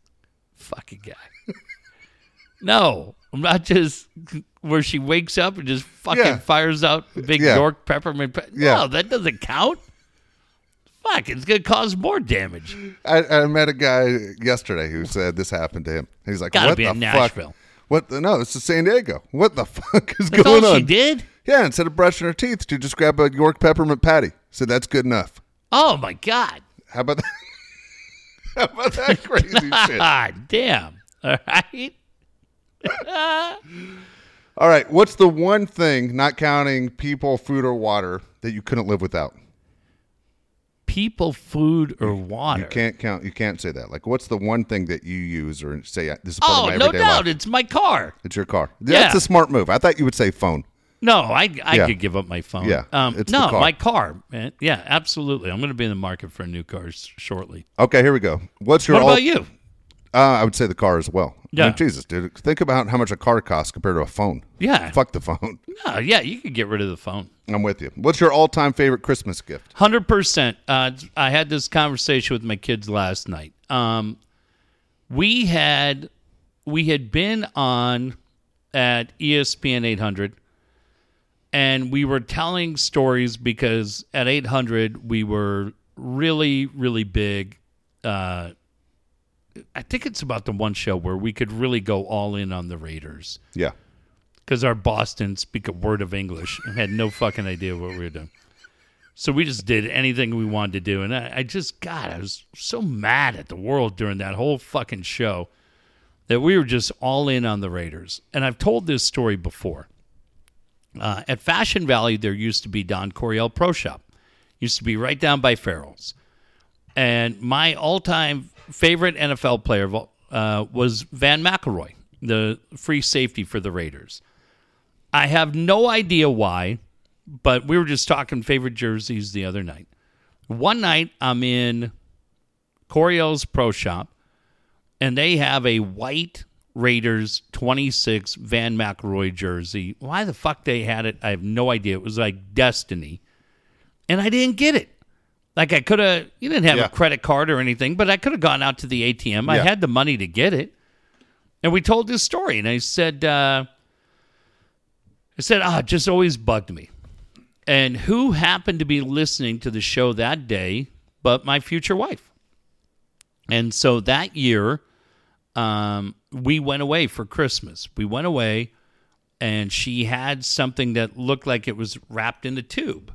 Fucking guy. no, I'm not just where she wakes up and just fucking Yeah. fires out big Yeah. York peppermint. Pe- Yeah. No, that doesn't count. Fuck, it's to cause more damage. I, I met a guy yesterday who said this happened to him. He's like, Gotta "What be the in fuck? Nashville. What? The, no, this is San Diego. What the fuck is That's going all on?" she did? Yeah, instead of brushing her teeth, she just grabbed a York peppermint patty. Said that's good enough. Oh, my God. How about that? How about that crazy shit? Ah, damn. All right. All right. What's the one thing, not counting people, food, or water, that you couldn't live without? People, food, or water. You can't count. You can't say that. Like, what's the one thing that you use or say this is part Oh, of my no everyday doubt, life? it's my car. It's your car. Yeah. That's a smart move. I thought you would say phone. No, I I Yeah. could give up my phone. Yeah, Um, it's the no, car. my car. Man. Yeah, absolutely. I'm going to be in the market for a new car s- shortly. Okay, here we go. What's your What about you? Uh, I would say the car as well. I Yeah. mean, Jesus, dude. Think about how much a car costs compared to a phone. Yeah. Fuck the phone. No, yeah, you could get rid of the phone. I'm with you. What's your all-time favorite Christmas gift? Hundred percent. Uh, I had this conversation with my kids last night. Um, we had we had been on at ESPN 800, and we were telling stories because at 800 we were really really big. Uh, I think it's about the one show where we could really go all in on the Raiders Yeah. because our boss didn't speak a word of English and had no fucking idea what we were doing. So we just did anything we wanted to do. And I, I just, God, I was so mad at the world during that whole fucking show that we were just all in on the Raiders. And I've told this story before. Uh, at Fashion Valley, there used to be Don Coryell Pro Shop. Used to be right down by Farrell's. And my all-time favorite NFL player uh, was Vann McElroy, the free safety for the Raiders. I have no idea why, but we were just talking favorite jerseys the other night. One night, I'm in Coryell's Pro Shop, and they have a white Raiders 26 Vann McElroy jersey. Why the fuck they had it, I have no idea. It was like destiny. And I didn't get it. Like I could have, you didn't have Yeah. a credit card or anything, but I could have gone out to the ATM. I had the money to get it. And we told this story, and I said, uh, I said, ah, it just always bugged me. And who happened to be listening to the show that day but my future wife? And so that year, um, we went away for Christmas. We went away, and she had something that looked like it was wrapped in a tube.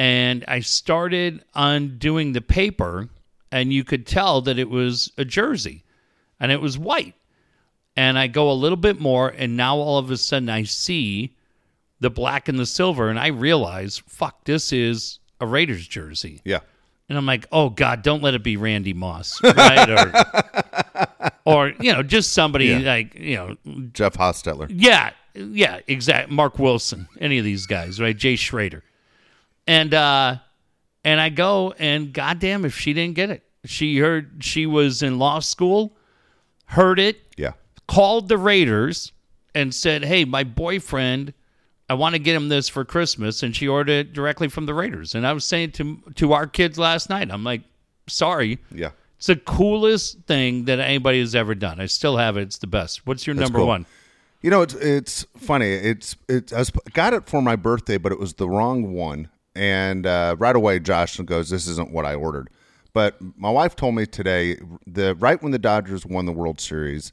And I started undoing the paper, and you could tell that it was a jersey, and it was white. And I go a little bit more, and now all of a sudden I see the black and the silver, and I realize, fuck, this is a Raiders jersey. Yeah. And I'm like, oh God, don't let it be Randy Moss, right? or, or you know, just somebody Yeah. like you know, Jeff Hostetler. yeah, yeah, exact. Marc Wilson, any of these guys, right? Jay Schroeder, and uh, and I go and goddamn, if she didn't get it, she heard she was in law school, heard it, Yeah. called the Raiders and said, "Hey, my boyfriend, I want to get him this for Christmas," and she ordered it directly from the Raiders. And I was saying to to our kids last night, I'm like, "Sorry, Yeah. it's the coolest thing that anybody has ever done. I still have it. It's the best. What's your number cool. one? You know, it's it's funny. It's it's I was, got it for my birthday, but it was the wrong one. And uh, right away, Josh goes, "This isn't what I ordered." But my wife told me today, the right when the Dodgers won the World Series,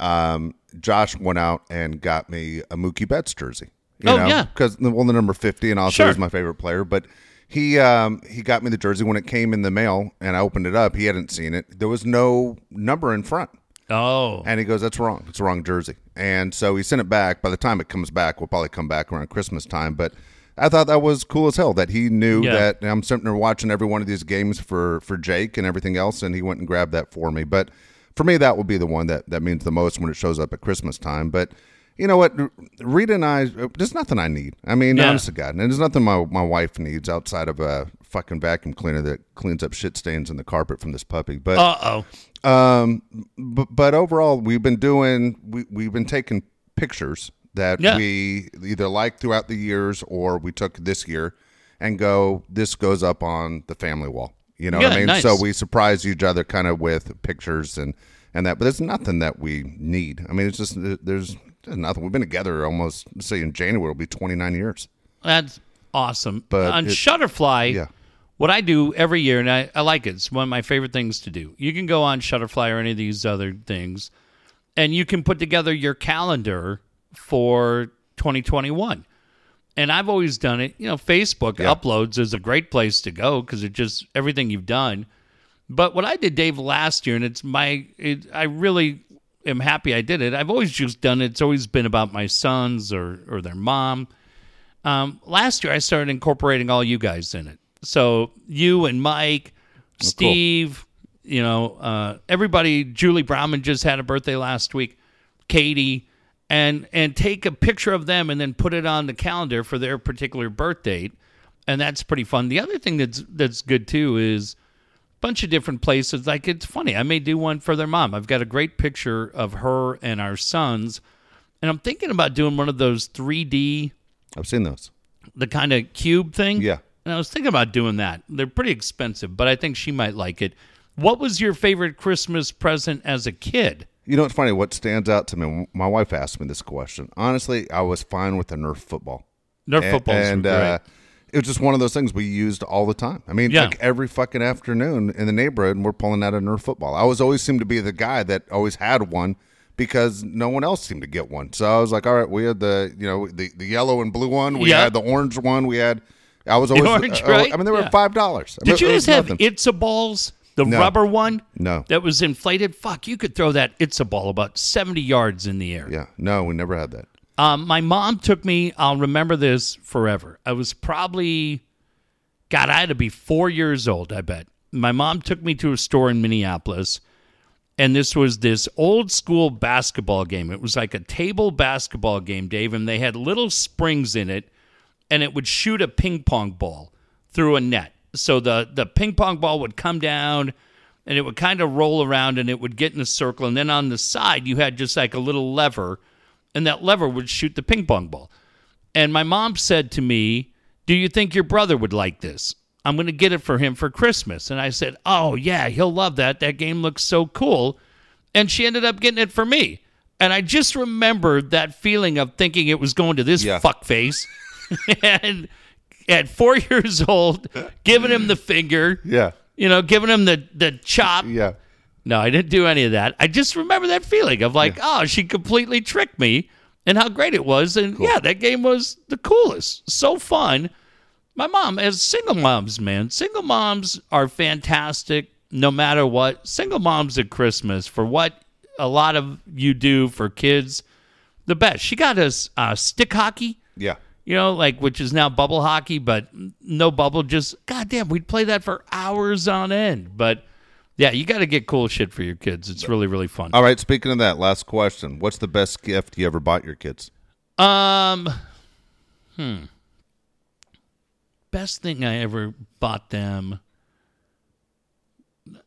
um, Josh went out and got me a Mookie Betts jersey. You Oh, know, yeah. because well, the number fifty, and also Sure. he's my favorite player. But he um, he got me the jersey when it came in the mail, and I opened it up. He hadn't seen it. There was no number in front. Oh, And he goes, "That's wrong. It's the wrong jersey." And so he sent it back. By the time it comes back, we'll probably come back around Christmas time. But I thought that was cool as hell that he knew Yeah. that I'm sitting there watching every one of these games for for Jake and everything else, and he went and grabbed that for me. But for me, that will be the one that that means the most when it shows up at Christmas time. But you know what, Rita and I, there's nothing I need. I mean, Yeah. honest to God, and there's nothing my my wife needs outside of a fucking vacuum cleaner that cleans up shit stains in the carpet from this puppy. But uh oh. um, but, but overall, we've been doing we we've been taking pictures that Yeah. we either like throughout the years or we took this year and go. This goes up on the family wall. You know what I mean? nice. So we surprise each other kind of with pictures and and that. But there's nothing that we need. I mean, it's just there's, there's nothing. We've been together almost say in January it'll be 29 years. That's awesome. But on it- Shutterfly, Yeah. what I do every year, and I, I like it, it's one of my favorite things to do. You can go on Shutterfly or any of these other things, and you can put together your calendar for 2021. And I've always done it. You know, Facebook Yeah. uploads is a great place to go because it just everything you've done. But what I did, Dave, last year, and it's my, it, I really, am happy I did it. I've always just done it. It's always been about my sons or or their mom. Um, last year, I started incorporating all you guys in it. So you and Mike, Steve, you know, uh, everybody. Julie Brownman just had a birthday last week. Katie, and and take a picture of them and then put it on the calendar for their particular birth date, and that's pretty fun. The other thing that's that's good too is a bunch of different places. Like it's funny. I may do one for their mom. I've got a great picture of her and our sons, and I'm thinking about doing one of those 3D I've seen those. the kind of cube thing. Yeah. And I was thinking about doing that. They're pretty expensive, but I think she might like it. What was your favorite Christmas present as a kid? You know what's funny? What stands out to me? My wife asked me this question. Honestly, I was fine with the Nerf football. Nerf and, footballs and great. uh, it was just one of those things we used all the time. I mean, Yeah. like every fucking afternoon in the neighborhood, and we're pulling out a Nerf football. I was always seemed to be the guy that always had one because no one else seemed to get one. So I was like, all right, we had the you know the, the yellow and blue one. We Yeah. had the orange one. We had. I was always. orange, uh, right? I mean, they were Yeah. five dollars. Did you guys have Itza balls? The No. rubber one? No. That was inflated? Fuck, you could throw that It's a ball about 70 yards in the air. Yeah, no, we never had that. Um, my mom took me, I'll remember this forever. I was probably, God, I had to be four years old, I bet. My mom took me to a store in Minneapolis, and this was this old school basketball game. It was like a table basketball game, Dave, and they had little springs in it, and it would shoot a ping pong ball through a net. So the, the ping pong ball would come down and it would kind of roll around and it would get in a circle. And then on the side, you had just like a little lever, and that lever would shoot the ping pong ball. And my mom said to me, Do you think your brother would like this? I'm going to get it for him for Christmas. And I said, Oh, yeah, he'll love that. That game looks so cool. And she ended up getting it for me. And I just remembered that feeling of thinking it was going to this Yeah. fuckface. and at four years old, giving him the finger, Yeah, you know, giving him the, the chop. yeah. No, I didn't do any of that. I just remember that feeling of like, oh, she completely tricked me and how great it was. And yeah, that game was the coolest. So fun. My mom, as single moms, man, single moms are fantastic no matter what. Single moms at Christmas, for what a lot of you do for kids, the best. She got us uh, stick hockey Yeah. You know, like which is now bubble hockey, but no bubble. Just goddamn, we'd play that for hours on end. But yeah, you got to get cool shit for your kids. It's really really fun. All right. Speaking of that, last question. What's the best gift you ever bought your kids? Um, hmm. Best thing I ever bought them.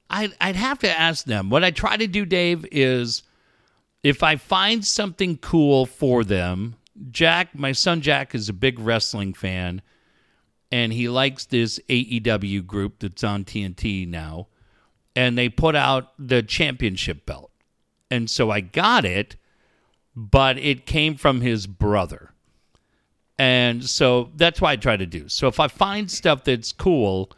I'd I'd have to ask them. What I try to do, Dave, is if I find something cool for them. Jack, my son Jack, is a big wrestling fan, and he likes this AEW group that's on TNT now, and they put out the championship belt, and so I got it but it came from his brother. And so that's why I try to do. So if I find stuff that's cool,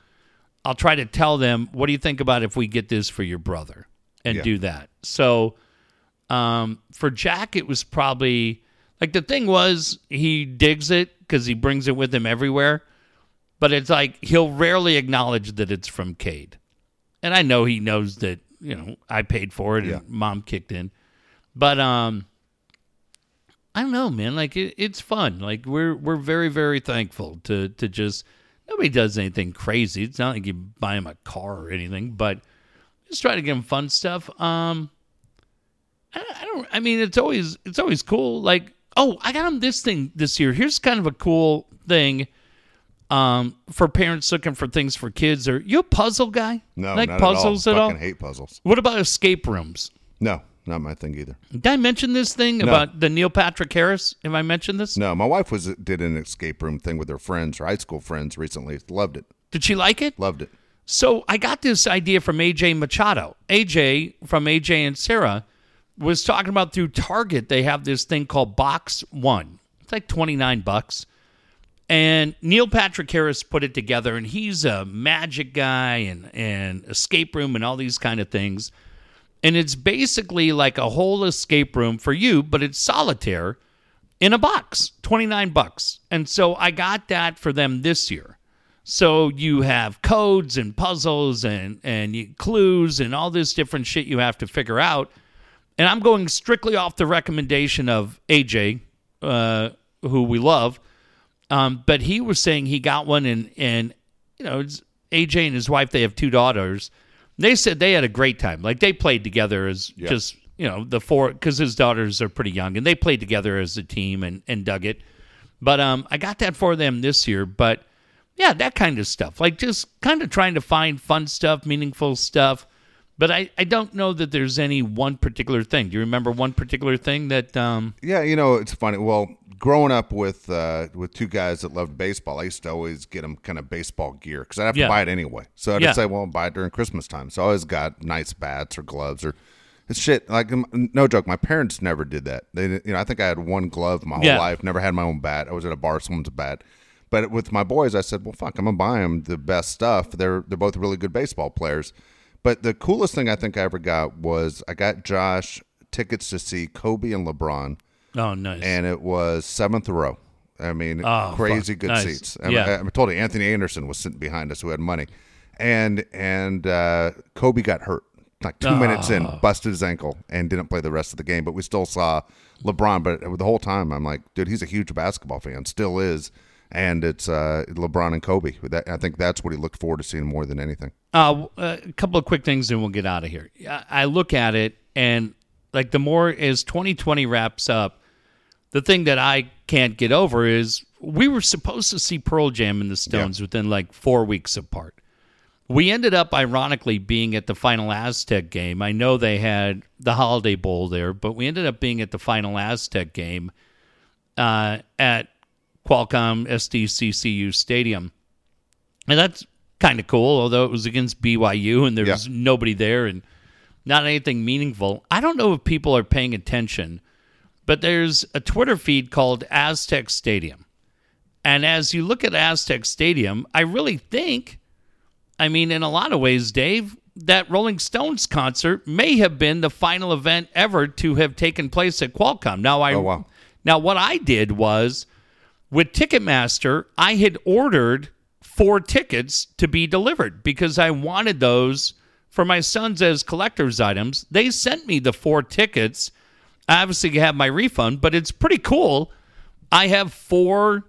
I'll try to tell them, what do you think about if we get this for your brother and Yeah. do that? So um, for Jack, it was probably like the thing was he digs it because he brings it with him everywhere. But it's like he'll rarely acknowledge that it's from Cade. And I know he knows that, you know, I paid for it Yeah. and mom kicked in. But um I don't know, man. Like it, it's fun. Like we're we're very very thankful to to just nobody does anything crazy. It's not like you buy him a car or anything, but just try to give him fun stuff. Um, I, I don't. I mean, it's always it's always cool. Like oh, I got him this thing this year. Here's kind of a cool thing. Um, for parents looking for things for kids, Are you a puzzle guy? No, like not puzzles at all. I Fucking hate puzzles. What about escape rooms? No, not my thing either. Did I mention this thing about the Neil Patrick Harris? Have I mentioned this? No, my wife was did an escape room thing with her friends, her high school friends recently. Loved it. Did she like it? Loved it. So I got this idea from AJ Machado. AJ from AJ and Sarah was talking about through Target. They have this thing called Box One. It's like twenty nine bucks. And Neil Patrick Harris put it together, and he's a magic guy and and escape room and all these kind of things. And it's basically like a whole escape room for you, but it's solitaire in a box, 29 bucks. And so I got that for them this year. So you have codes and puzzles and and clues and all this different shit you have to figure out. And I'm going strictly off the recommendation of AJ, uh, who we love. Um, but he was saying he got one, and and you know, it's AJ and his wife they have two daughters. They said they had a great time. Like they played together as just you know the four because his daughters are pretty young, and they played together as a team and and dug it. But um, I got that for them this year. But yeah, that kind of stuff. Like just kind of trying to find fun stuff, meaningful stuff. But I, I don't know that there's any one particular thing. Do you remember one particular thing that um Yeah, you know, it's funny. Well, growing up with uh, with two guys that loved baseball, I used to always get them kind of baseball gear because I'd have Yeah. to buy it anyway. So I'd Yeah. say, well, buy it during Christmas time. So I always got nice bats or gloves or shit. Like no joke, my parents never did that. They, you know, I think I had one glove my whole Yeah. life. Never had my own bat. I was at a bar, someone's bat. But with my boys, I said, well, fuck, I'm gonna buy them the best stuff. They're they're both really good baseball players. But the coolest thing I think I ever got was I got Josh tickets to see Kobe and LeBron Oh nice. and it was seventh row. I mean, Oh, crazy fuck. good Nice. seats. I, Yeah. I, I told you, Anthony Anderson was sitting behind us, who had money, and and uh, Kobe got hurt like two minutes in, Oh. busted his ankle, and didn't play the rest of the game. But we still saw LeBron. But the whole time, I'm like, dude, he's a huge basketball fan, still is, and it's uh, LeBron and Kobe. That, I think that's what he looked forward to seeing more than anything. Uh, a couple of quick things and we'll get out of here. I, I look at it and like the more as 2020 wraps up, the thing that I can't get over is we were supposed to see Pearl Jam and the Stones within like four weeks apart. We ended up ironically being at the final Aztec game. I know they had the Holiday Bowl there, but we ended up being at the final Aztec game uh, at Qualcomm SDCCU Stadium. And that's kind of cool, although it was against BYU and there Yeah. was nobody there and not anything meaningful. I don't know if people are paying attention, but there's a Twitter feed called Aztec Stadium. And as you look at Aztec Stadium, I really think, I mean, in a lot of ways, Dave, that Rolling Stones concert may have been the final event ever to have taken place at Qualcomm. Now, I Oh, wow. now what I did was with Ticketmaster, I had ordered four tickets to be delivered because I wanted those for my sons as collector's items. They sent me the four tickets. I obviously have my refund, but it's pretty cool. I have four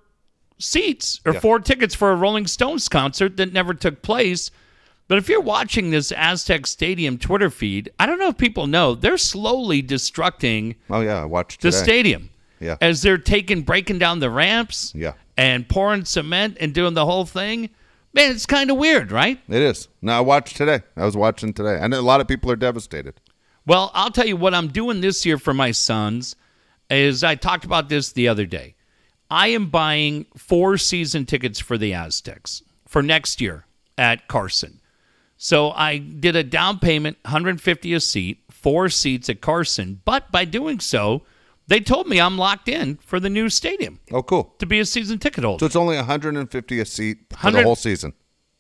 seats or four tickets for a Rolling Stones concert that never took place. But if you're watching this Aztec Stadium Twitter feed, I don't know if people know they're slowly destructing Oh yeah, I watched the today. stadium. Yeah. As they're taking breaking down the ramps Yeah. and pouring cement and doing the whole thing. Man, it's kind of weird, right? It is. Now I watched today. I was watching today, and a lot of people are devastated. Well, I'll tell you what I'm doing this year for my sons is I talked about this the other day. I am buying four season tickets for the Aztecs for next year at Carson. So I did a down payment, 150 a seat, four seats at Carson. But by doing so, they told me I'm locked in for the new stadium Oh, cool. to be a season ticket holder. So it's only 150 a seat for the whole season.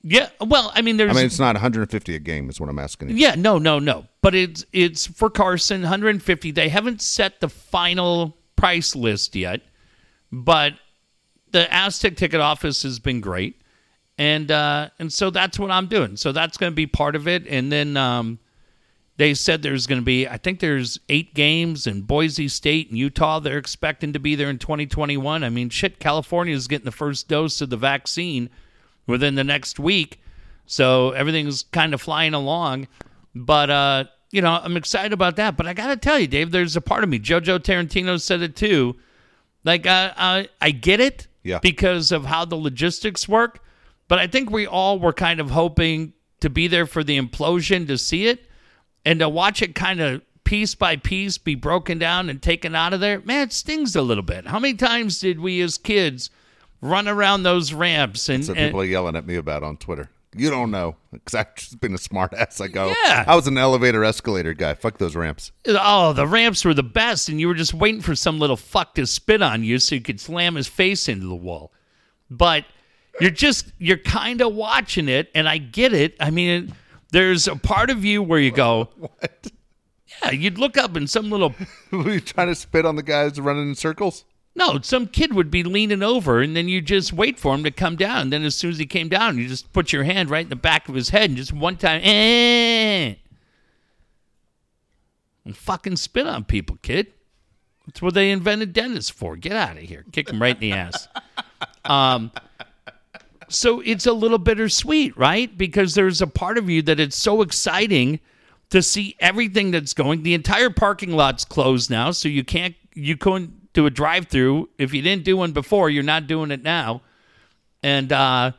yeah, well, I mean, there's I mean, it's not 150 a game, is what I'm asking you. Yeah, no, no, no. But it's it's for Carson, 150. They haven't set the final price list yet, but the Aztec ticket office has been great, and uh, and so that's what I'm doing. So that's going to be part of it, and then um, they said there's going to be, I think there's eight games in Boise State and Utah. They're expecting to be there in 2021. I mean, shit, California is getting the first dose of the vaccine within the next week. So everything's kind of flying along. But, uh, you know, I'm excited about that. But I got to tell you, Dave, there's a part of me, Jojo Tarantino said it too. Like, uh, I, I get it Yeah. because of how the logistics work. But I think we all were kind of hoping to be there for the implosion to see it and to watch it kind of piece by piece be broken down and taken out of there. Man, it stings a little bit. How many times did we as kids run around those ramps and, So and people are yelling at me about on Twitter. You don't know because I've just been a smart ass. I go, Yeah. I was an elevator escalator guy. Fuck those ramps. oh, the ramps were the best, and you were just waiting for some little fuck to spit on you so you could slam his face into the wall. But you're just you're kind of watching it, and I get it. I mean, there's a part of you where you go, What? yeah, you'd look up and some little Were you trying to spit on the guys running in circles? no, some kid would be leaning over, and then you just wait for him to come down. And then as soon as he came down, you just put your hand right in the back of his head, and just one time, eh. and fucking spit on people, kid. That's what they invented dentists for. Get out of here. Kick him right in the ass. Um, so it's a little bittersweet, right? Because there's a part of you that it's so exciting to see everything that's going. The entire parking lot's closed now, so you can't you couldn't do a drive through. If you didn't do one before, you're not doing it now. And uh,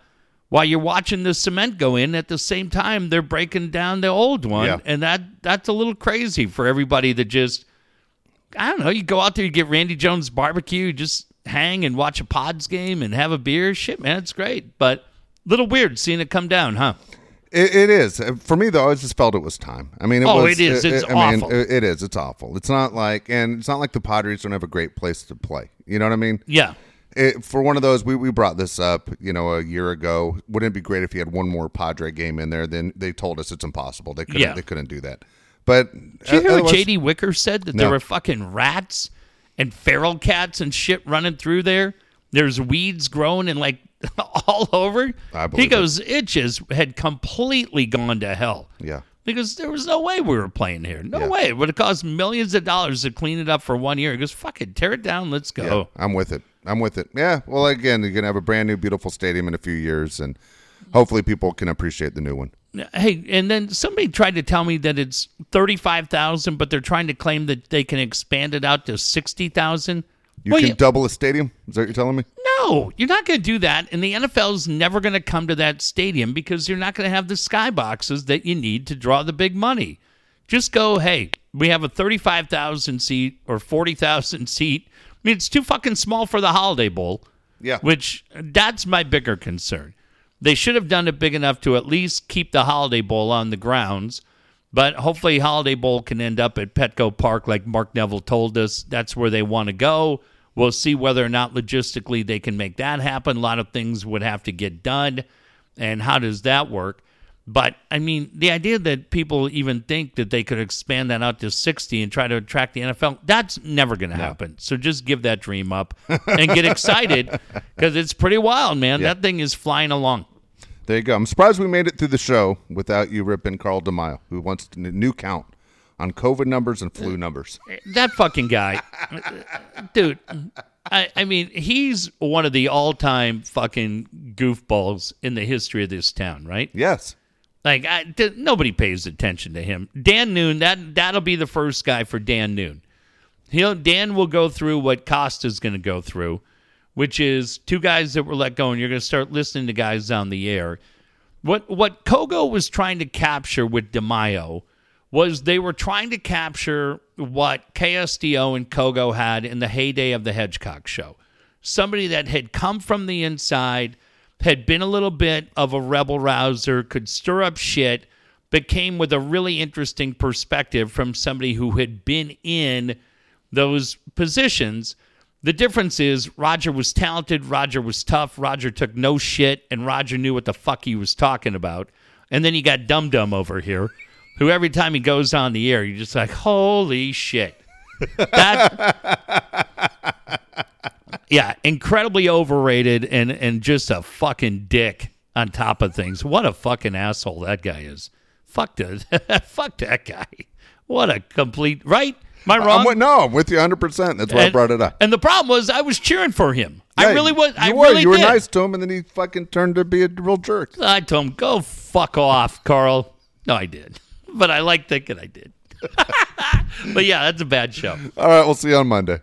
while you're watching the cement go in, at the same time they're breaking down the old one, Yeah. and that that's a little crazy for everybody that just I don't know. You go out there, you get Randy Jones barbecue, just hang and watch a Pods game and have a beer. Shit, man, it's great. But a little weird seeing it come down, huh? It, it is Uh, for me though. I just felt it was time. I mean, it Oh, was, it is. Uh, it's uh, I mean, awful. it- it is. It's awful. It's not like, and it's not like the Padres don't have a great place to play. You know what I mean? Yeah. It, for one of those, we, we brought this up, you know, a year ago. Wouldn't it be great if you had one more Padre game in there? Then they told us it's impossible. They couldn't. Yeah. They couldn't do that. But Did you hear uh, what J.D. Wicker said? That there were fucking rats and feral cats and shit running through there. There's weeds growing and like all over. I he believe it. goes, it just had completely gone to hell. Yeah. Because there was no way we were playing here. No Yeah. way. It would have cost millions of dollars to clean it up for one year. He goes, fuck it, tear it down, let's go. Yeah, I'm with it. I'm with it. Yeah. Well, again, you're gonna have a brand new, beautiful stadium in a few years, and hopefully, people can appreciate the new one. Hey, and then somebody tried to tell me that it's thirty-five thousand, but they're trying to claim that they can expand it out to sixty thousand. You can double a stadium. Is that what you're telling me? no, you're not going to do that, and the NFL's never going to come to that stadium because you're not going to have the skyboxes that you need to draw the big money. Just go, hey, we have a thirty-five thousand seat or forty thousand seat. I mean, it's too fucking small for the Holiday Bowl. Yeah. Which uh, that's my bigger concern. They should have done it big enough to at least keep the Holiday Bowl on the grounds. But hopefully, Holiday Bowl can end up at Petco Park, like Mark Neville told us. That's where they want to go. We'll see whether or not logistically they can make that happen. A lot of things would have to get done. And how does that work? But I mean, the idea that people even think that they could expand that out to 60 and try to attract the NFL, that's never going to happen. So just give that dream up and get excited because it's pretty wild, man. Yeah. That thing is flying along. There you go. I'm surprised we made it through the show without you ripping Carl DeMaio, who wants a new count on COVID numbers and flu numbers. That fucking guy, dude. I, I mean, he's one of the all-time fucking goofballs in the history of this town, right? Yes. Like I, th- nobody pays attention to him. Dan Noon, that that'll be the first guy for Dan Noon. He'll Dan will go through what Costa's going to go through, which is two guys that were let go, and you're going to start listening to guys on the air. What what Kogo was trying to capture with DeMaio was they were trying to capture what KSDO and Kogo had in the heyday of the Hedgecock show. Somebody that had come from the inside, had been a little bit of a rebel rouser, could stir up shit, but came with a really interesting perspective from somebody who had been in those positions. The difference is Roger was talented, Roger was tough, Roger took no shit, and Roger knew what the fuck he was talking about. And then you got Dum Dum over here, who every time he goes on the air, you're just like, holy shit. That Yeah, incredibly overrated and and just a fucking dick on top of things. What a fucking asshole that guy is. Fuck that fuck that guy. What a complete right? Am I wrong? I'm with, no, I'm with you 100%. That's why I brought it up. And the problem was I was cheering for him. I really was. You I were. really you were did. nice to him, and then he fucking turned to be a real jerk. I told him, go fuck off, Carl. No, I did. But I like thinking I did. but yeah, that's a bad show. All right, we'll see you on Monday.